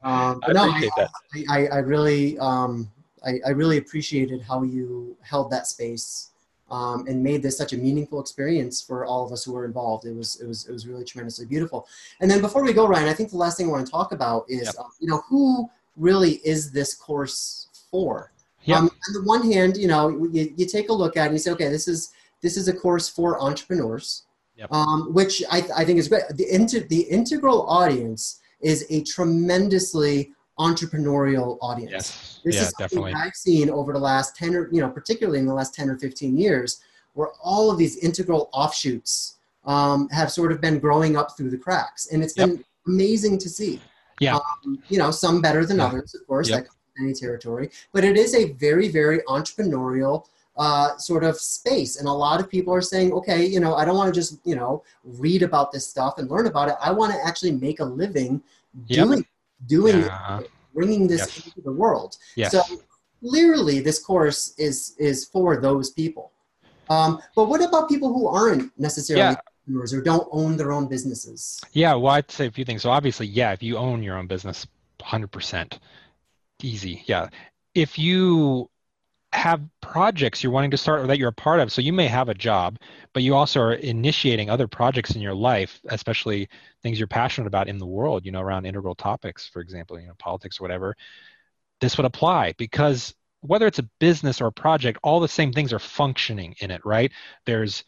Um, I no, appreciate that. I, I, I really, um, I, I really appreciated how you held that space um, and made this such a meaningful experience for all of us who were involved. It was, it was, it was really tremendously beautiful. And then before we go, Ryan, I think the last thing I want to talk about is, Yep. uh, you know, who really is this course for? Yeah. Um, on the one hand, you know, you, you take a look at it and you say, okay, this is this is a course for entrepreneurs, Yep. um, which I, I think is great. The, inter, the integral audience is a tremendously entrepreneurial audience. Yes. This yeah, is something definitely. I've seen over the last 10 or, you know, particularly in the last 10 or 15 years, where all of these integral offshoots um, have sort of been growing up through the cracks. And it's been amazing to see. Yeah. Um, you know, some better than Yeah. others, of course, Yep. that comes with any territory. But it is a very, very entrepreneurial uh, sort of space. And a lot of people are saying, okay, you know, I don't want to just, you know, read about this stuff and learn about it. I want to actually make a living Yep. doing, doing it, bringing this Yes. into the world. Yes. So clearly, this course is is for those people. Um, but what about people who aren't necessarily Yeah. Entrepreneurs or don't own their own businesses? Yeah, well, I'd say a few things. So obviously, yeah, if you own your own business, 100% easy. Yeah. If you have projects you're wanting to start or that you're a part of, so you may have a job, but you also are initiating other projects in your life, especially things you're passionate about in the world, you know, around integral topics, for example, you know, politics or whatever. This would apply because whether it's a business or a project, all the same things are functioning in it, right? There's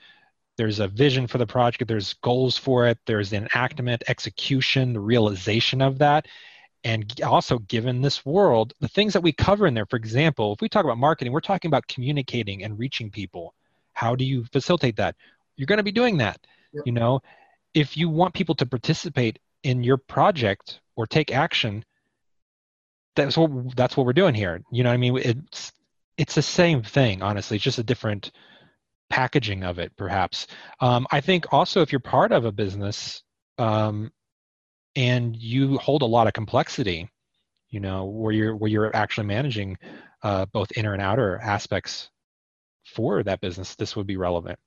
there's a vision for the project there's goals for it there's the enactment execution the realization of that. And also given this world the things that we cover in there for example if we talk about marketing we're talking about communicating and reaching people. How do you facilitate that? You're going to be doing that Yep. you know? If you want people to participate in your project or take action that's what that's what we're doing here you know what i mean? It's it's the same thing honestly it's just a different packaging of it perhaps. Um, i think also if you're part of a business um, and you hold a lot of complexity you know where you're where you're actually managing uh, both inner and outer aspects for that business this would be relevant.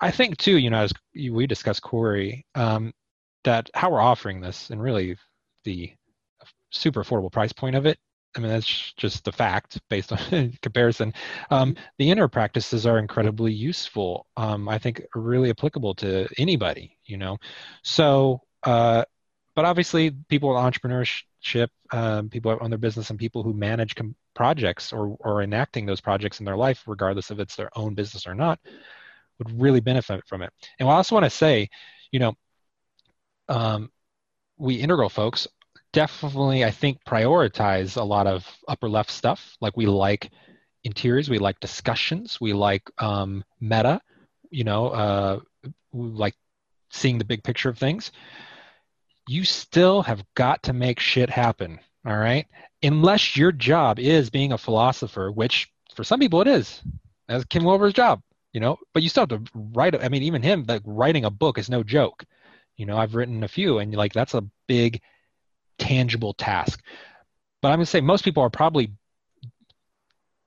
I think too you know as we discussed corey um, that how we're offering this and really the super affordable price point of it I mean, that's just the fact based on comparison. Um, the inner practices are incredibly useful. Um, I think really applicable to anybody, you know. So, uh, but obviously, people with entrepreneurship, um, people who own their business, and people who manage com- projects or or enacting those projects in their life, regardless if it's their own business or not, would really benefit from it. And I also want to say, you know, um, we integral folks definitely i think prioritize a lot of upper left stuff. Like we like interiors we like discussions we like um, meta you know uh, like seeing the big picture of things. You still have got to make shit happen all right? Unless your job is being a philosopher which for some people it is. That's Ken Wilber's job you know? But you still have to write i mean even him like writing a book is no joke. You know i've written a few and like that's a big tangible task. But I'm going to say most people are probably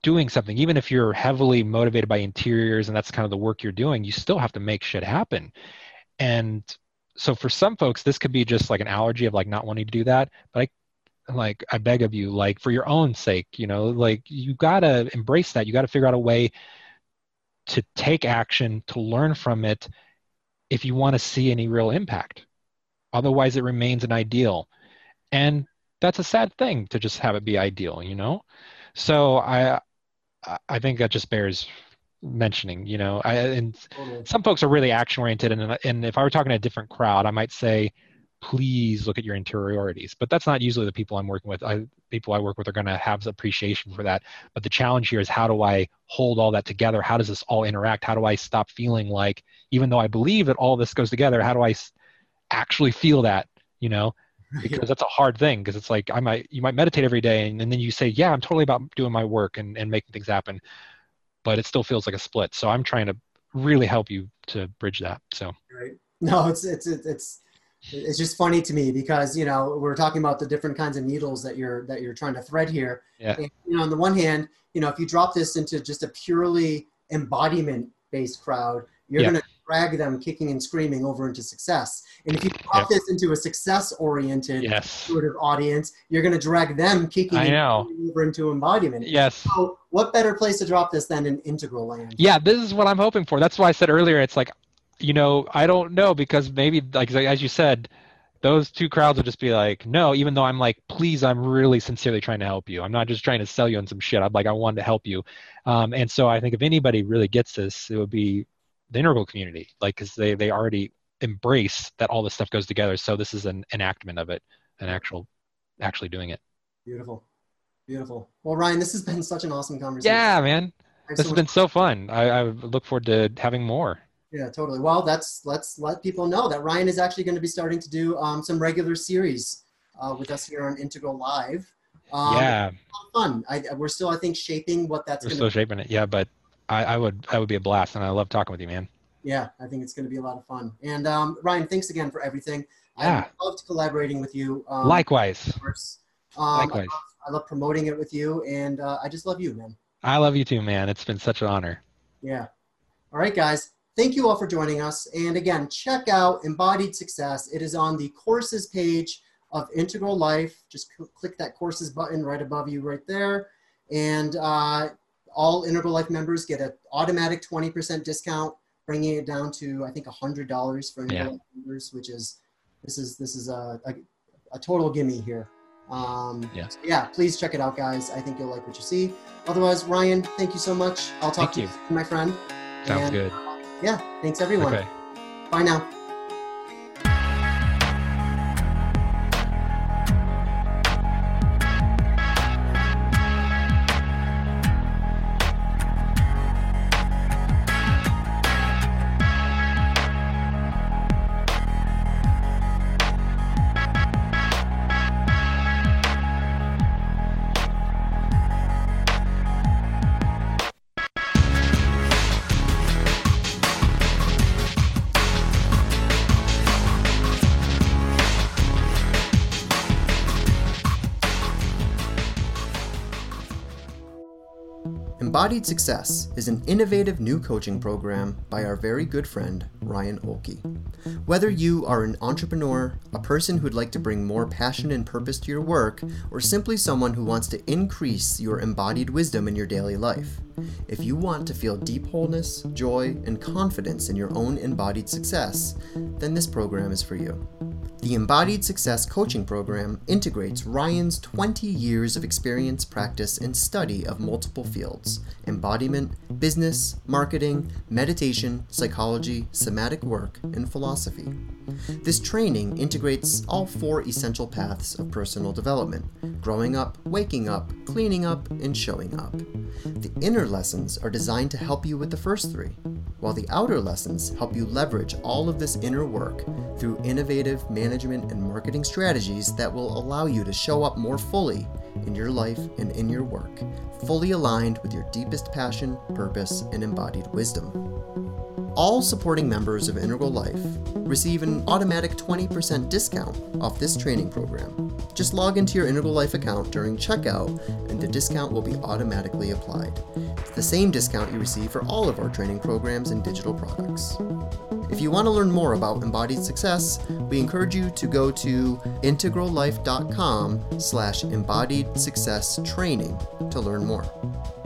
doing something, even if you're heavily motivated by interiors and that's kind of the work you're doing, you still have to make shit happen. And so for some folks, this could be just like an allergy of like not wanting to do that. But I, like, I beg of you, like for your own sake, you know, like you got to embrace that. You got to figure out a way to take action, to learn from it if you want to see any real impact. Otherwise, it remains an ideal and that's a sad thing to just have it be ideal you know? So i i think that just bears mentioning you know? I, and some folks are really action oriented and, and if i were talking to a different crowd i might say please look at your interiorities. But that's not usually the people i'm working with. I, people i work with are going to have appreciation for that. But the challenge here is how do i hold all that together? How does this all interact? How do i stop feeling like even though i believe that all this goes together how do i actually feel that you know because that's a hard thing because it's like i might you might meditate every day and, and then you say yeah i'm totally about doing my work and, and making things happen but it still feels like a split so i'm trying to really help you to bridge that. So Right. No, it's it's it's it's just funny to me because you know we're talking about the different kinds of needles that you're that you're trying to thread here. Yeah. And, you know, on the one hand, you know, if you drop this into just a purely embodiment based crowd, you're Yeah. going to drag them kicking and screaming over into success. And if you drop this into a success oriented yes, sort of audience, you're going to drag them kicking and screaming over into embodiment. yes. So, what better place to drop this than in integral land? Yeah, this is what I'm hoping for. That's why I said earlier. It's like, you know, I don't know because maybe like as you said, those two crowds will just be like, no. Even though I'm like, please, I'm really sincerely trying to help you. I'm not just trying to sell you on some shit. I'm like, I wanted to help you. Um, and so I think if anybody really gets this, it would be the integral community, like because they they already embrace that all this stuff goes together. So this is an enactment of it, an actual, actually doing it. Beautiful. Beautiful. Well, Ryan, this has been such an awesome conversation. Yeah, man, Thanks this so has been so fun. I, I look forward to having more. Yeah, totally. Well, that's let's let people know that Ryan is actually going to be starting to do um, some regular series uh, with us here on Integral Live. Um, yeah. fun. I, we're still, I think, shaping what that's We're still to. shaping it. Yeah, but I, I would that would be a blast, and I love talking with you, man. Yeah, I think it's going to be a lot of fun. And um, Ryan, thanks again for everything. Yeah. I loved collaborating with you. Um, Likewise, of course. Um, I, likewise. love, I love promoting it with you, and uh, I just love you, man. I love you too, man. It's been such an honor. Yeah. All right, guys. Thank you all for joining us. And again, check out Embodied Success. It is on the courses page of Integral Life. Just cl- click that courses button right above you, right there. And uh, all Integral Life members get an automatic 20% discount, bringing it down to I think $100 for Integral Yeah. Life members, which is this is this is a, a, a total gimme here. Um, Yeah. so yeah, please check it out, guys. I think you'll like what you see. Otherwise, Ryan, thank you so much. I'll talk Thank to you, you. my friend. Sounds And, good. Yeah, thanks everyone. Okay. Bye now. Embodied Success is an innovative new coaching program by our very good friend, Ryan Oelke. Whether you are an entrepreneur, a person who'd like to bring more passion and purpose to your work, or simply someone who wants to increase your embodied wisdom in your daily life, if you want to feel deep wholeness, joy, and confidence in your own embodied success, then this program is for you. The Embodied Success Coaching Program integrates Ryan's 20 years of experience, practice, and study of multiple fields embodiment, business, marketing, meditation, psychology, somatic work, and philosophy. This training integrates all four essential paths of personal development growing up, waking up, cleaning up, and showing up. The inner lessons are designed to help you with the first three, while the outer lessons help you leverage all of this inner work through innovative management and marketing strategies that will allow you to show up more fully in your life and in your work, fully aligned with your deepest passion, purpose, and embodied wisdom. All supporting members of Integral Life receive an automatic 20% discount off this training program. Just log into your Integral Life account during checkout and the discount will be automatically applied. It's the same discount you receive for all of our training programs and digital products. If you want to learn more about embodied success, we encourage you to go to integrallife.com slash embodied success training to learn more.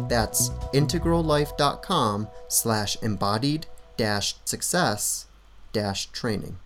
That's integrallife.com slash embodied dash success dash training.